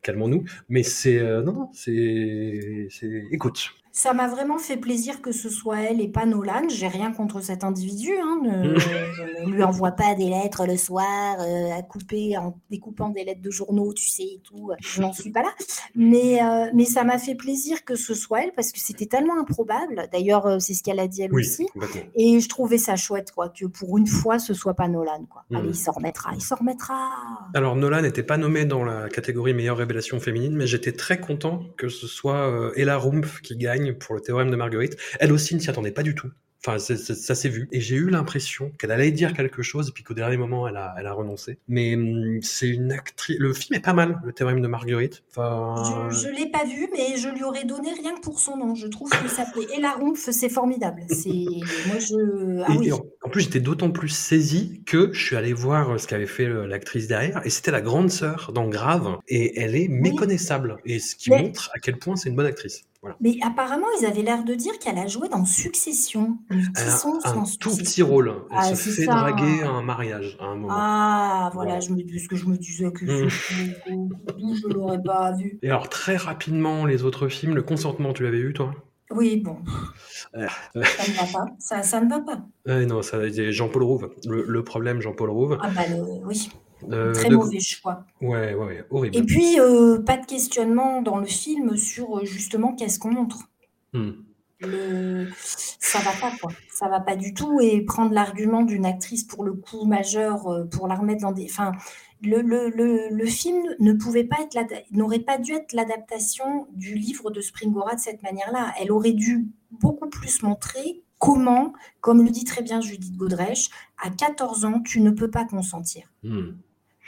Calmons-nous. Mais c'est euh, non, non, c'est, c'est. Écoute, Ça m'a vraiment fait plaisir que ce soit elle et pas Nolan. J'ai rien contre cet individu. Hein. Ne, je ne lui envoie pas des lettres le soir euh, à couper en découpant des lettres de journaux, tu sais, et tout. Je n'en suis pas là. Mais, euh, mais ça m'a fait plaisir que ce soit elle parce que c'était tellement improbable. D'ailleurs, euh, c'est ce qu'elle a dit elle Oui, aussi. Et je trouvais ça chouette, quoi, que pour une fois, ce soit pas Nolan, quoi. Mhm. Allez, il s'en remettra, il s'en remettra. Alors Nolan n'était pas nommé dans la catégorie meilleure révélation féminine, mais j'étais très content que ce soit euh, Ella Rumpf qui gagne pour le théorème de Marguerite. Elle aussi ne s'y attendait pas du tout. Enfin, ça s'est vu. Et j'ai eu l'impression qu'elle allait dire quelque chose, et puis qu'au dernier moment, elle a, elle a renoncé. Mais hum, c'est une actrice. Le film est pas mal, le théorème de Marguerite. Enfin, Je, je l'ai pas vu, mais je lui aurais donné rien que pour son nom. Je trouve qu'il s'appelait Ella Rumpf, c'est formidable. C'est moi je ah oui. en, en plus, j'étais d'autant plus saisi que je suis allé voir euh, ce qu'avait fait l'actrice derrière, et c'était la grande sœur dans Grave, et elle est méconnaissable, et ce qui Mais- montre à quel point c'est une bonne actrice. Voilà. Mais apparemment, ils avaient l'air de dire qu'elle a joué dans Succession. Elle a un tout Succession petit rôle. Elle Ah, se fait ça. draguer à un mariage à un moment. Ah, voilà, Voilà. je me ce que je me disais que Mm. je ne l'aurais pas vu. Et alors très rapidement, les autres films, Le Consentement, tu l'avais eu toi? Oui, bon, Euh, ça ne va pas. Ça, ça ne va pas. euh, Non, ça c'est Jean-Paul Rouve. Le, le problème, Jean-Paul Rouve. Ah bah le- oui, Euh, très de- mauvais choix. Ouais, ouais, ouais, horrible. Et puis, euh, pas de questionnement dans le film sur euh, justement qu'est-ce qu'on montre. Hmm. Le... Ça va pas, quoi. Ça va pas du tout. Et prendre l'argument d'une actrice pour le coup majeur, pour la remettre dans des. Enfin, le, le, le, le film ne pouvait pas être n'aurait pas dû être l'adaptation du livre de Springora de cette manière-là. Elle aurait dû beaucoup plus montrer comment, comme le dit très bien Judith Godrèche, à 14 ans, tu ne peux pas consentir Hmm.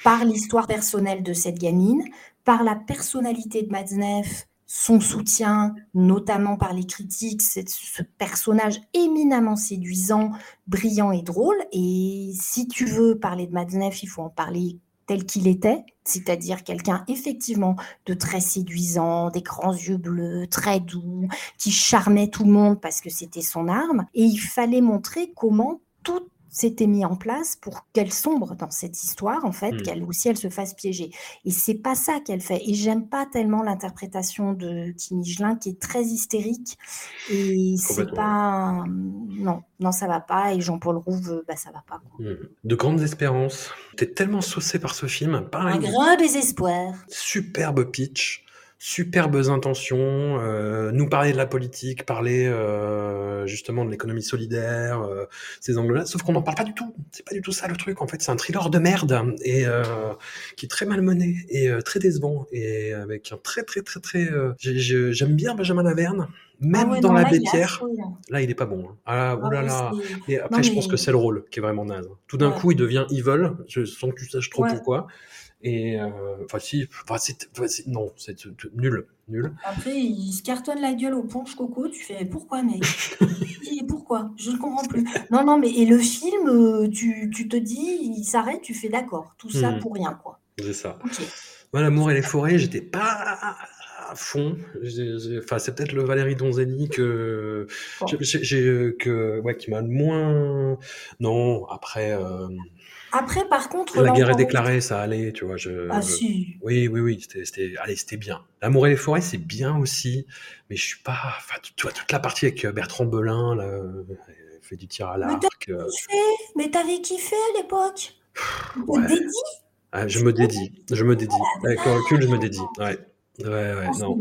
Par l'histoire personnelle de cette gamine, par la personnalité de Matzneff, son soutien, notamment par les critiques, ce personnage éminemment séduisant, brillant et drôle. Et si tu veux parler de Matzneff, il faut en parler tel qu'il était, c'est-à-dire quelqu'un effectivement de très séduisant, des grands yeux bleus, très doux, qui charmait tout le monde parce que c'était son arme. Et il fallait montrer comment tout s'était mis en place pour qu'elle sombre dans cette histoire, en fait, Mm. qu'elle aussi elle se fasse piéger. Et c'est pas ça qu'elle fait. Et j'aime pas tellement l'interprétation de Kim Higelin qui est très hystérique. Et c'est pas. Non, non, ça va pas. Et Jean-Paul Rouve, bah ça va pas. quoi. Hmm. De grandes espérances. T'es tellement saucé par ce film. Un grand désespoir. superbe pitch, superbes intentions, euh, nous parler de la politique, parler euh, justement de l'économie solidaire, euh, ces angles-là, sauf qu'on n'en parle pas du tout. C'est pas du tout ça le truc. En fait, c'est un thriller de merde et euh, qui est très mal mené et euh, très décevant et avec un très très très très. euh, j'ai- j'ai- J'aime bien Benjamin Laverne, même Ah ouais, dans non, la affreux, là. Il est pas bon. hein. Ah, Ah oulala. ouais, c'est- Et après, Non, je pense que c'est le rôle qui est vraiment naze. Tout d'un Ouais. coup, il devient evil, sans que tu saches trop Ouais. pourquoi. Et euh, enfin, si, enfin, c'est, non, c'est nul, nul. Après, il se cartonne la gueule au punch coco. Tu fais pourquoi, mec? Et Pourquoi? Je ne comprends plus. Non, non, mais et le film, euh, tu, tu te dis, il s'arrête, tu fais d'accord. Tout ça Mhm. pour rien, quoi. C'est ça. Moi, l'amour et les forêts, j'étais pas à fond. Enfin, c'est peut-être le Valérie Donzelli que, j'ai- que, ouais, qui m'a le moins. Non, après, euh, Après, par contre, la guerre est déclarée, ça allait, tu vois. Je, Ah je- si. Oui, oui, oui, c'était, allez, c'était bien. L'amour et les forêts, c'est bien aussi, mais je suis pas, enfin, tu, vois, toute la partie avec euh, Bertrand Belin, là, euh, elle fait du tir à l'arc. euh, Mais t'avais kiffé à l'époque? Ouais. Dédié ah, je me dédie, je me dédie. Avec le recul, je me dédie. Ouais, ouais, ouais, Ah, non.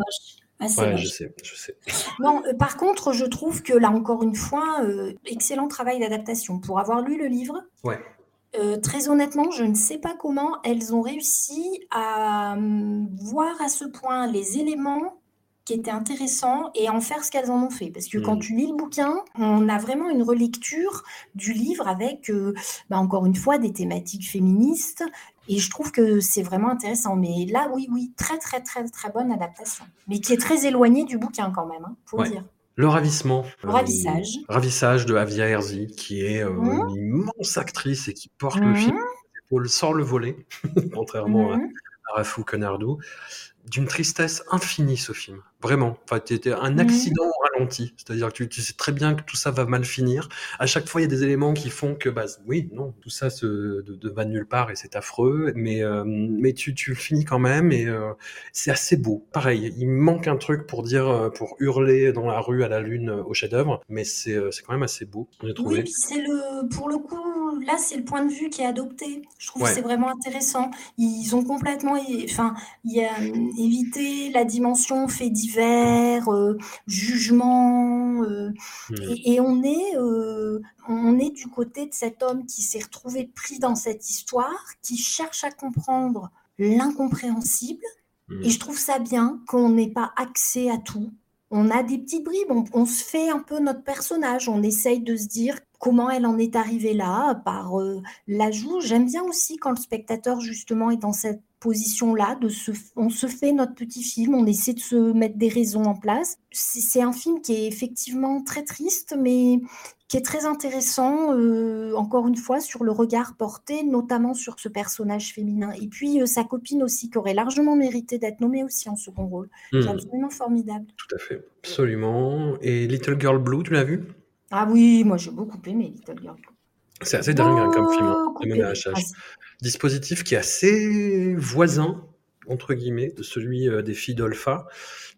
Ah, Ouais, je sais, je sais. Non, euh, par contre, je trouve que là, encore une fois, euh, excellent travail d'adaptation. Pour avoir lu le livre, Ouais. Euh, très honnêtement, je ne sais pas comment elles ont réussi à hum, voir à ce point les éléments qui étaient intéressants et en faire ce qu'elles en ont fait. Parce que quand Mm. tu lis le bouquin, on a vraiment une relecture du livre avec, euh, bah, encore une fois, des thématiques féministes. Et je trouve que c'est vraiment intéressant. Mais là, oui, oui, très, très, très, très bonne adaptation. Mais qui est très éloignée du bouquin quand même, hein, Ouais. le dire. Le ravissement. Le ravissage. ravissage de Avia Herzi, qui est euh, Mhm. une immense actrice et qui porte le Mhm. film sans le voler, contrairement à, Mhm. à Rafou Conardou. D'une tristesse infinie ce film. Vraiment. Enfin, c'était un accident au ralenti. C'est-à-dire que tu, tu sais très bien que tout ça va mal finir. À chaque fois, il y a des éléments qui font que, bah, oui, non, tout ça se, de, de va nulle part et c'est affreux. Mais, euh, mais tu, tu le finis quand même et euh, c'est assez beau. Pareil, il manque un truc pour dire, euh, pour hurler dans la rue à la lune au chef-d'œuvre, mais c'est c'est quand même assez beau. J'ai trouvé. Oui, c'est le, pour le coup, là, c'est le point de vue qui est adopté. Je trouve Ouais. que c'est vraiment intéressant. Ils ont complètement, enfin, il y a euh, évité la dimension fait divers, euh, jugement, euh, Hmm. et, et on est, euh, on est du côté de cet homme qui s'est retrouvé pris dans cette histoire, qui cherche à comprendre l'incompréhensible. Hmm. Et je trouve ça bien qu'on n'ait pas accès à tout. On a des petites bribes, on, on se fait un peu notre personnage, on essaye de se dire comment elle en est arrivée là par euh, l'ajout. J'aime bien aussi quand le spectateur justement est dans cette position-là, de se, on se fait notre petit film, on essaie de se mettre des raisons en place. C'est c'est un film qui est effectivement très triste, mais qui est très intéressant, euh, encore une fois, sur le regard porté, notamment sur ce personnage féminin. Et puis euh, sa copine aussi, qui aurait largement mérité d'être nommée aussi en second rôle, qui est Hmm. absolument formidable. Tout à fait. Absolument. Et Little Girl Blue, tu l'as vu Ah oui, moi j'ai beaucoup aimé Little Girl. C'est assez dingue hein, comme film, hein. Ah, Dispositif qui est assez voisin, entre guillemets, de celui euh, des filles d'Olpha,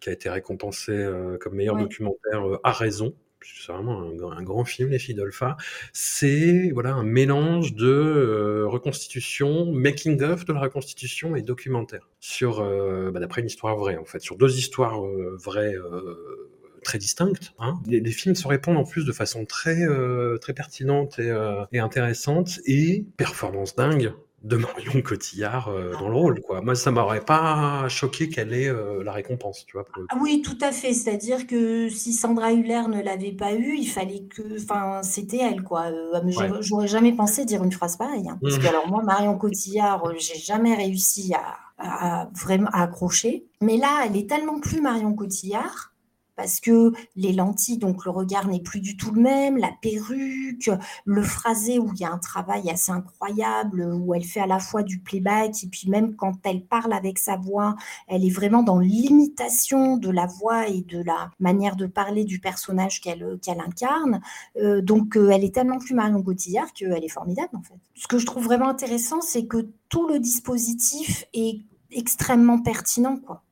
qui a été récompensé euh, comme meilleur Ouais. documentaire euh, à raison. C'est vraiment un, grand- un grand film, Les filles d'Olpha. C'est voilà un mélange de reconstitution, making of de la reconstitution et documentaire sur, bah, d'après une histoire vraie en fait, sur deux histoires vraies. Très distinctes. Hein. Les, les films se répondent en plus de façon très euh, très pertinente et, euh, et intéressante et performance dingue de Marion Cotillard euh, dans le rôle quoi. Moi ça m'aurait pas choqué qu'elle ait euh, la récompense, tu vois. pour le coup. Ah oui, tout à fait. C'est-à-dire que si Sandra Hüller ne l'avait pas eu, il fallait que, enfin, c'était elle, quoi. Euh, j'aurais- Ouais. J'aurais jamais pensé dire une phrase pareille. hein. Parce Mhm. que alors moi, Marion Cotillard, j'ai jamais réussi à, à- à vraiment à accrocher. Mais là, elle est tellement plus Marion Cotillard. Parce que les lentilles, donc le regard n'est plus du tout le même, la perruque, le phrasé où il y a un travail assez incroyable, où elle fait à la fois du playback et puis même quand elle parle avec sa voix, elle est vraiment dans l'imitation de la voix et de la manière de parler du personnage qu'elle qu'elle incarne. Euh, donc, euh, elle est tellement plus Marion Cotillard qu'elle est formidable, en fait. Ce que je trouve vraiment intéressant, c'est que tout le dispositif est extrêmement pertinent, quoi.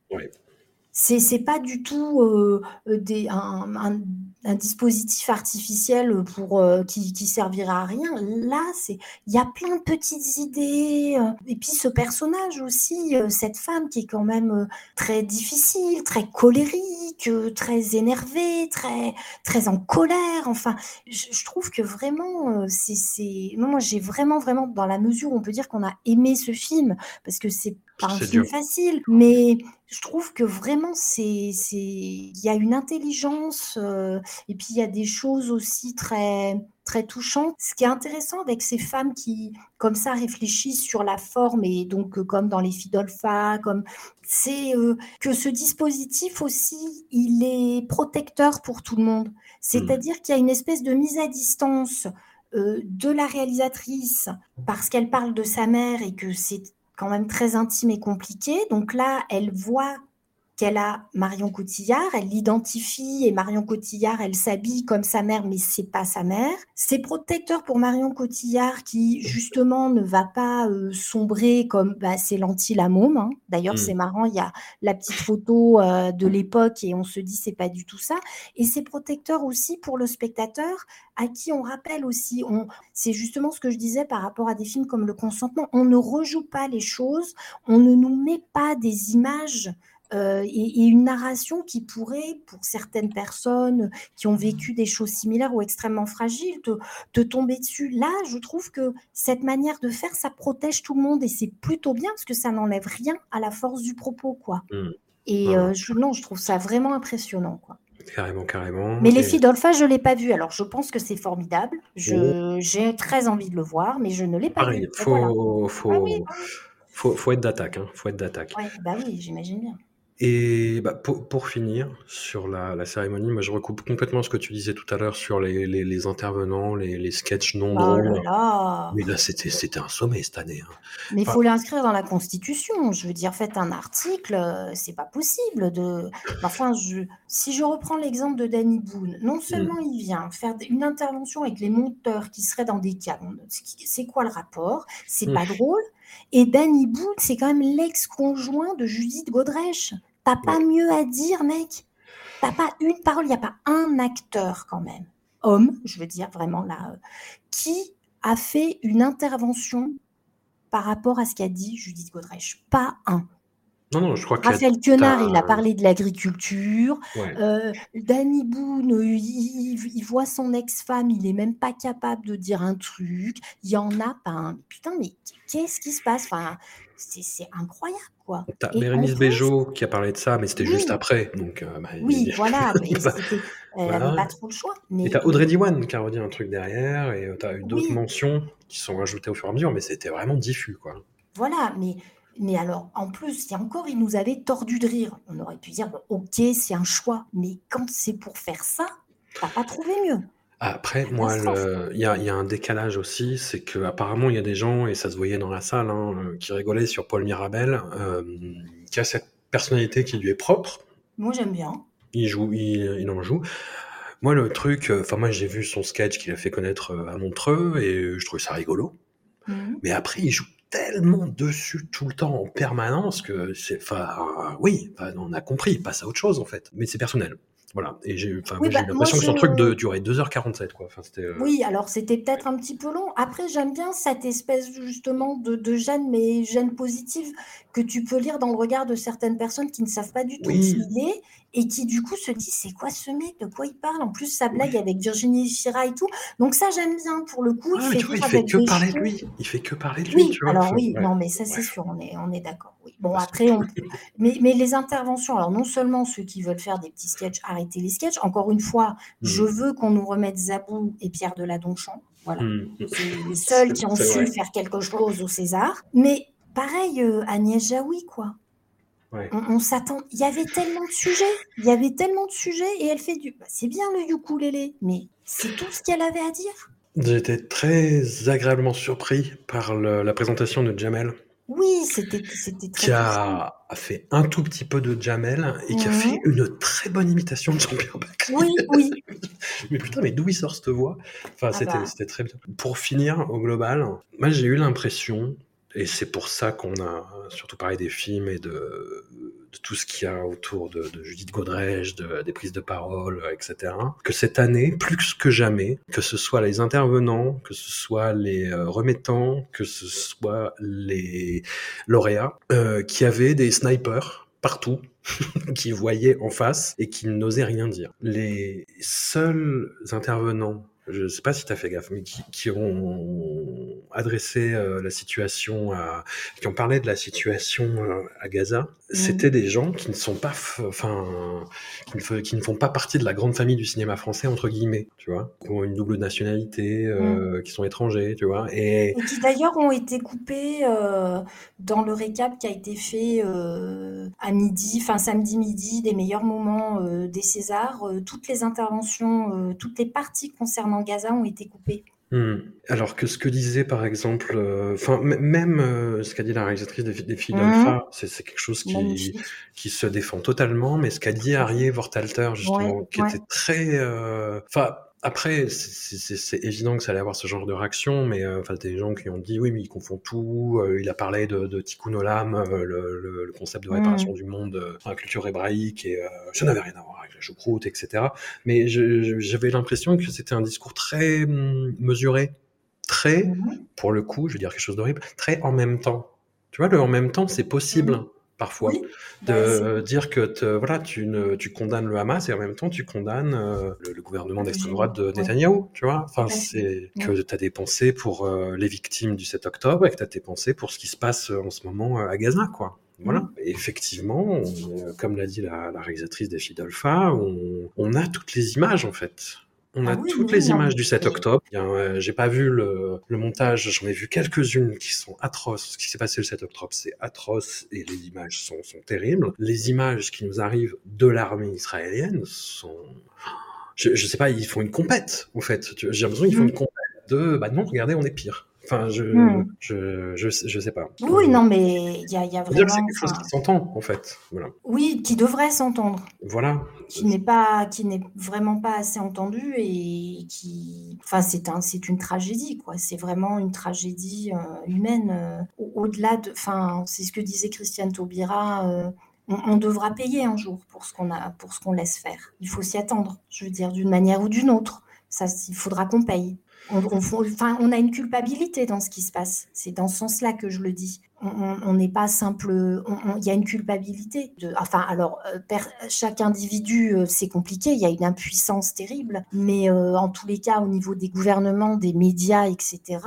C'est pas du tout euh, euh, des, un- un dispositif artificiel pour euh, qui, qui servira à rien. Là, c'est il y a plein de petites idées. euh, et puis ce personnage aussi, euh, cette femme qui est quand même euh, très difficile, très colérique, euh, très énervée, très très en colère. Enfin, je, je trouve que vraiment, euh, c'est moi j'ai vraiment vraiment dans la mesure où on peut dire qu'on a aimé ce film parce que c'est pas un film facile, mais je trouve que vraiment c'est c'est il y a une intelligence euh, et puis il y a des choses aussi très très touchantes. Ce qui est intéressant avec ces femmes qui comme ça réfléchissent sur la forme et donc euh, comme dans les Fidolfa, comme c'est euh, que ce dispositif aussi il est protecteur pour tout le monde. C'est-à-dire qu'il y a une espèce de mise à distance euh, de la réalisatrice parce qu'elle parle de sa mère et que c'est quand même très intime et compliqué. Donc là, elle voit qu'elle a Marion Cotillard, elle l'identifie et Marion Cotillard, elle s'habille comme sa mère, mais c'est pas sa mère. C'est protecteur pour Marion Cotillard qui justement ne va pas euh, sombrer comme bah, c'est lentilles la môme. hein. D'ailleurs, Mm. c'est marrant, il y a la petite photo euh, de l'époque et on se dit c'est pas du tout ça. Et c'est protecteur aussi pour le spectateur à qui on rappelle aussi, on, c'est justement ce que je disais par rapport à des films comme Le Consentement, on ne rejoue pas les choses, on ne nous met pas des images euh, et, et une narration qui pourrait, pour certaines personnes qui ont vécu des choses similaires ou extrêmement fragiles, te, te tomber dessus. Là, je trouve que cette manière de faire, ça protège tout le monde et c'est plutôt bien parce que ça n'enlève rien à la force du propos, quoi. Mm. Et euh, je, non, je trouve ça vraiment impressionnant, quoi. Carrément, carrément. Mais les filles d'Olpha, je ne l'ai pas vu. Alors, je pense que c'est formidable. Je, J'ai très envie de le voir, mais je ne l'ai pas Pareil, vu. Faut, voilà. faut, Ah oui, faut, faut être d'attaque, hein. Faut être d'attaque. ouais, bah oui, j'imagine bien. Et bah, pour, pour finir sur la, la cérémonie, moi je recoupe complètement ce que tu disais tout à l'heure sur les, les, les intervenants, les, les sketchs non Oh drôles. là là. Mais là, c'était c'était un sommet cette année. hein. Mais il Enfin- faut l'inscrire dans la Constitution. Je veux dire, faites un article, euh, c'est pas possible de. Enfin, je... si je reprends l'exemple de Danny Boone, non seulement il vient faire une intervention avec les monteurs qui seraient dans des cabines, c'est quoi le rapport? C'est pas drôle. Et Danny Boone, c'est quand même l'ex-conjoint de Judith Godrèche. T'as pas mieux à dire, mec. T'as pas une parole, il n'y a pas un acteur quand même, homme, je veux dire vraiment là, euh, qui a fait une intervention par rapport à ce qu'a dit Judith Godrèche. Pas un. Non, non, je crois que. Raphaël Quenard, il a parlé de l'agriculture. Ouais. Euh, Danny Boone, euh, il, voit son ex-femme, il est même pas capable de dire un truc. Il y en a pas un. Putain, mais qu'est-ce qui se passe? Enfin, c'est, incroyable, quoi. T'as Bérénice Bejo qui a parlé de ça, mais c'était Oui. juste après. Donc, euh, bah, Oui, il- voilà. elle voilà. n'avait pas trop le choix. Mais, Et t'as Audrey Diwan qui a redit un truc derrière, et t'as eu d'autres Oui. mentions qui sont rajoutées au fur et à mesure, mais c'était vraiment diffus, quoi. Voilà, mais, mais alors, en plus, si encore il nous avait tordu de rire, on aurait pu dire, bon, ok, c'est un choix, mais quand c'est pour faire ça, t'as pas trouvé mieux. Après, moi, il y a, il y a un décalage aussi, c'est que apparemment il y a des gens, et ça se voyait dans la salle, hein, euh, qui rigolaient sur Paul Mirabel, euh, qui a cette personnalité qui lui est propre. Moi, j'aime bien. Il joue, il, il en joue. Moi, le truc, euh, enfin moi j'ai vu son sketch qu'il a fait connaître à Montreux, et je trouvais ça rigolo. Mhm. Mais après, il joue tellement dessus tout le temps en permanence que c'est, enfin, oui, on a compris, il passe à autre chose en fait. Mais c'est personnel. Voilà. Et j'ai, Oui, bah, eu l'impression moi, que son truc de, durait 2h47, quoi. Enfin, c'était, euh, Oui, alors c'était peut-être un petit peu long. Après, j'aime bien cette espèce justement de, de gêne, mais gêne positive, que tu peux lire dans le regard de certaines personnes qui ne savent pas du tout Oui. qui il est et qui du coup se disent c'est quoi ce mec, de quoi il parle? En plus, sa blague avec Virginie Fira et tout. Donc ça, j'aime bien pour le coup. Ah, vois, il rire fait avec que parler de lui. Il fait que parler de lui, Oui, tu vois. alors oui, ouais. non, mais ça c'est Ouais. sûr, on est, on est d'accord. Oui. Bon, Parce après, on peut- mais, mais les interventions, alors non seulement ceux qui veulent faire des petits sketchs, arrêtez les sketchs. Encore une fois, Mm. je veux qu'on nous remette Zabou et Pierre Deladonchamp. Voilà. Mm. C'est les seuls qui ont su vrai. faire quelque chose au César. Mais pareil, euh, Agnès Jaoui, quoi. Ouais. On, on s'attend. Il y avait tellement de sujets. Il y avait tellement de sujets et elle fait du. bah, c'est bien le ukulélé, mais c'est tout ce qu'elle avait à dire. Été très agréablement surpris par le- la présentation de Jamel, Oui, c'était c'était très. qui a, fait un tout petit peu de Jamel et qui a Mhm. fait une très bonne imitation de Jean-Pierre Bacry. Oui, oui. Mais putain, mais d'où il sort cette voix? Enfin, Ah c'était bah. c'était très bien. Pour finir, au global, moi j'ai eu l'impression, et c'est pour ça qu'on a surtout parlé des films et de, tout ce qu'il y a autour de, Judith Godrèche, de, des prises de parole, etc., que cette année, plus que jamais, que ce soit les intervenants, que ce soit les euh, remettants, que ce soit les lauréats, euh, qui avaient des snipers partout qui voyaient en face et qui n'osaient rien dire. Les seuls intervenants, je ne sais pas si tu as fait gaffe, mais qui, qui ont adressé euh, la situation à, qui ont parlé de la situation euh, à Gaza, c'était des gens qui ne sont pas, enfin, qui ne, f- qui ne font pas partie de la grande famille du cinéma français entre guillemets, tu vois, qui ont une double nationalité, euh, qui sont étrangers, tu vois, et Et qui d'ailleurs ont été coupés dans le récap qui a été fait à midi, enfin samedi midi, des meilleurs moments des Césars. Toutes les interventions, toutes les parties concernant Gaza ont été coupées. Hmm. Alors que ce que disait par exemple, euh, enfin même euh, ce qu'a dit la réalisatrice des, des filles Mhm. d'Alpha, c'est quelque chose qui, se défend totalement, mais ce qu'a dit Arié Vortalter justement, Ouais, qui ouais. était très, euh, enfin après c'est- évident que ça allait avoir ce genre de réaction, mais euh, enfin des gens qui ont dit oui mais il confond tout, euh, il a parlé de, de Tikkun Olam, euh, le, le- le concept de réparation du monde euh, la culture hébraïque et euh, ça n'avait rien à voir avec la choucroute etc. Mais j'avais l'impression que c'était un discours très hum, mesuré, très Mhm. pour le coup, je vais dire quelque chose d'horrible, très en même temps. Tu vois, le en même temps, c'est possible Mhm. Parfois Oui. de Bah, dire que te- voilà, tu, ne, tu condamnes le Hamas et en même temps tu condamnes euh, le, le gouvernement d'extrême droite de. Netanyahou, tu vois? Enfin, c'est que tu as des pensées pour euh, les victimes du 7 octobre et que tu as des pensées pour ce qui se passe euh, en ce moment à Gaza, quoi. Voilà. Et effectivement, on- comme l'a dit la, la réalisatrice des on, on a toutes les images en fait. On a Ah oui, toutes oui, les images du 7 octobre. A, euh, J'ai pas vu le, le montage, j'en ai vu quelques-unes qui sont atroces. Ce qui s'est passé le 7 octobre, c'est atroce et les images sont, sont terribles. Les images qui nous arrivent de l'armée israélienne sont... Je, je sais pas, ils font une compète, en fait. J'ai l'impression qu'ils font Mm. une compète de... Bah non, regardez, on est pire. Enfin, je, Mm. je, je, je sais pas. Oui, non, mais il y a, il y a que c'est vraiment. quelque chose qui s'entend, en fait. Voilà. oui, qui devrait s'entendre. Voilà. qui n'est pas qui n'est vraiment pas assez entendu et qui enfin c'est un c'est une tragédie quoi c'est vraiment une tragédie euh, humaine euh, au- au-delà de enfin c'est ce que disait Christiane Taubira euh, on, on devra payer un jour pour ce qu'on a pour ce qu'on laisse faire il faut s'y attendre je veux dire d'une manière ou d'une autre ça il faudra qu'on paye on, a une culpabilité dans ce qui se passe. C'est dans ce sens-là que je le dis. On- n'est pas simple. Il y a une culpabilité. Enfin, alors, euh, chaque individu, euh, c'est compliqué. Il y a une impuissance terrible. Mais euh, en tous les cas, au niveau des gouvernements, des médias, etc.,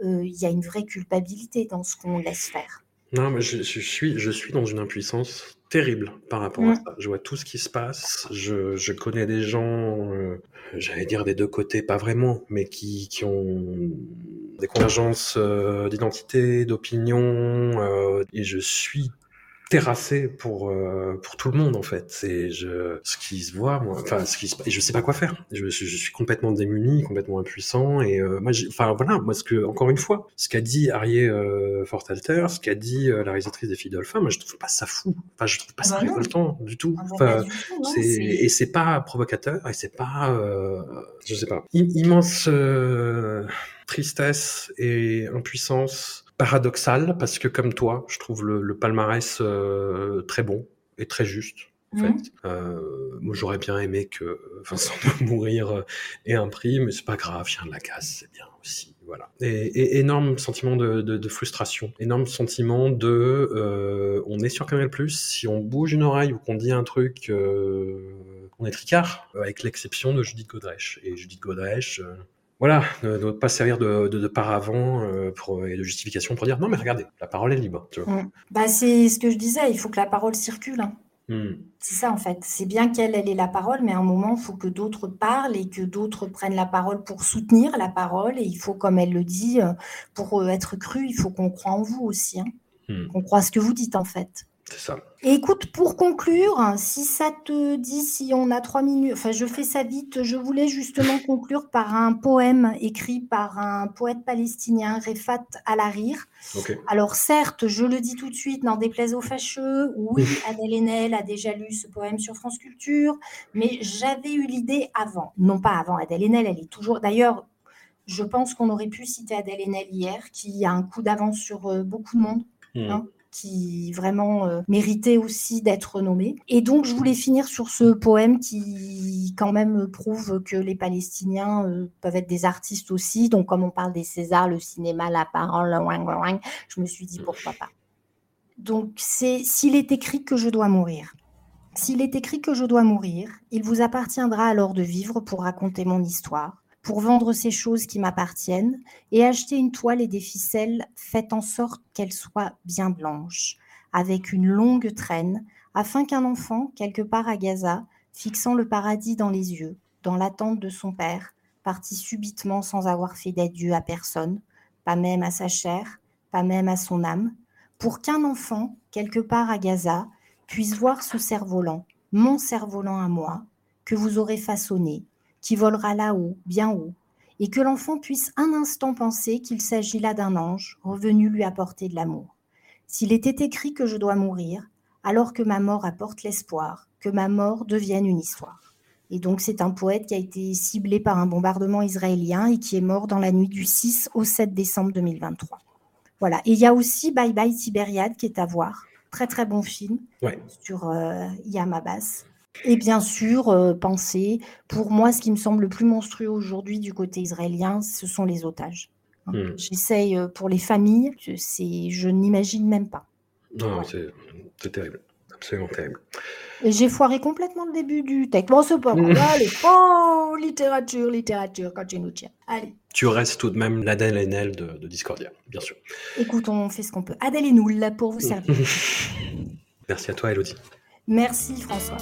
il y a une vraie culpabilité dans ce qu'on laisse faire. Non, mais je, je suis, je suis dans une impuissance terrible par rapport à ça. Je vois tout ce qui se passe. Je, je connais des gens, euh, j'allais dire des deux côtés, pas vraiment, mais qui, qui ont des convergences euh, d'identité, d'opinion, euh, et je suis terrassé pour euh, pour tout le monde en fait. C'est je ce qui se voit moi enfin ce qui se et je sais pas quoi faire. Je, je, je suis complètement démuni complètement impuissant et euh, moi enfin voilà moi ce que encore une fois ce qu'a dit Arié euh, Fortalter ce qu'a dit euh, la réalisatrice des filles d'Olphin moi je trouve pas ça fou. Enfin je trouve pas ça bah révoltant du tout. Ah bah, Enfin, non, c'est et c'est pas provocateur et c'est pas euh, je sais pas. I- immense euh, tristesse et impuissance paradoxale parce que comme toi je trouve le, le palmarès euh, très bon et très juste en Mhm. fait. Euh, moi j'aurais bien aimé que Vincent de mourir euh, ait un prix mais c'est pas grave chien de la casse c'est bien aussi voilà. Et, et énorme sentiment de, de, de frustration énorme sentiment de euh, on est sur Canal Plus si on bouge une oreille ou qu'on dit un truc on est tricard avec l'exception de Judith Godrèche. Et Judith Godrèche voilà, ne, ne pas servir de, de, de paravent euh, pour, et de justification pour dire non mais regardez, la parole est libre. Tu vois. Mm. Bah, c'est ce que je disais, il faut que la parole circule. hein. Hmm. C'est ça en fait. C'est bien qu'elle elle ait la parole, mais à un moment, il faut que d'autres parlent et que d'autres prennent la parole pour soutenir la parole. Et il faut, comme elle le dit, euh, pour euh, être cru, il faut qu'on croit en vous aussi. hein. Hmm. Qu'on croit ce que vous dites en fait. C'est ça. Et écoute, pour conclure, si ça te dit, si on a trois minutes, enfin je fais ça vite, je voulais justement conclure par un poème écrit par un poète palestinien, Refat Al-Harir. Ok. Alors certes, je le dis tout de suite, n'en déplaise aux fâcheux, oui, Adèle Haenel a déjà lu ce poème sur France Culture, mais j'avais eu l'idée avant. Non pas avant Adèle Haenel, elle est toujours... D'ailleurs, je pense qu'on aurait pu citer Adèle Haenel hier, qui a un coup d'avance sur euh, beaucoup de monde Hmm. Hein qui vraiment euh, méritait aussi d'être nommé. Et donc, je voulais finir sur ce poème qui, quand même, prouve que les Palestiniens euh, peuvent être des artistes aussi. Donc, comme on parle des Césars, le cinéma, la parole, je me suis dit pourquoi pas. Donc, c'est s'il est écrit que je dois mourir. S'il est écrit que je dois mourir, il vous appartiendra alors de vivre pour raconter mon histoire, pour vendre ces choses qui m'appartiennent et acheter une toile et des ficelles faites en sorte qu'elles soient bien blanches, avec une longue traîne, afin qu'un enfant, quelque part à Gaza, fixant le paradis dans les yeux, dans l'attente de son père, parti subitement sans avoir fait d'adieu à personne, pas même à sa chair, pas même à son âme, pour qu'un enfant, quelque part à Gaza, puisse voir ce cerf-volant, mon cerf-volant à moi, que vous aurez façonné, qui volera là-haut, bien haut, et que l'enfant puisse un instant penser qu'il s'agit là d'un ange revenu lui apporter de l'amour. S'il était écrit que je dois mourir, alors que ma mort apporte l'espoir, que ma mort devienne une histoire. Et donc c'est un poète qui a été ciblé par un bombardement israélien et qui est mort dans la nuit du 6 au 7 décembre 2023. Voilà. Et il y a aussi Bye Bye Tibériade qui est à voir. Très très bon film Ouais. sur euh, Yam Abbas. Et bien sûr, euh, penser, pour moi, ce qui me semble le plus monstrueux aujourd'hui du côté israélien, ce sont les otages. Hein. Hmm. J'essaye euh, pour les familles, je, n'imagine même pas. Non, c'est terrible. Absolument terrible. Et j'ai foiré complètement le début du texte. Bon, c'est pas grave. Allez, oh, littérature, littérature, quand tu nous tiens. Allez, Tu restes tout de même l'Adèle Haenel de, de Discordia, bien sûr. écoute, on fait ce qu'on peut. Adèle et nous, là, pour vous servir. Merci à toi, Elodie. Merci François.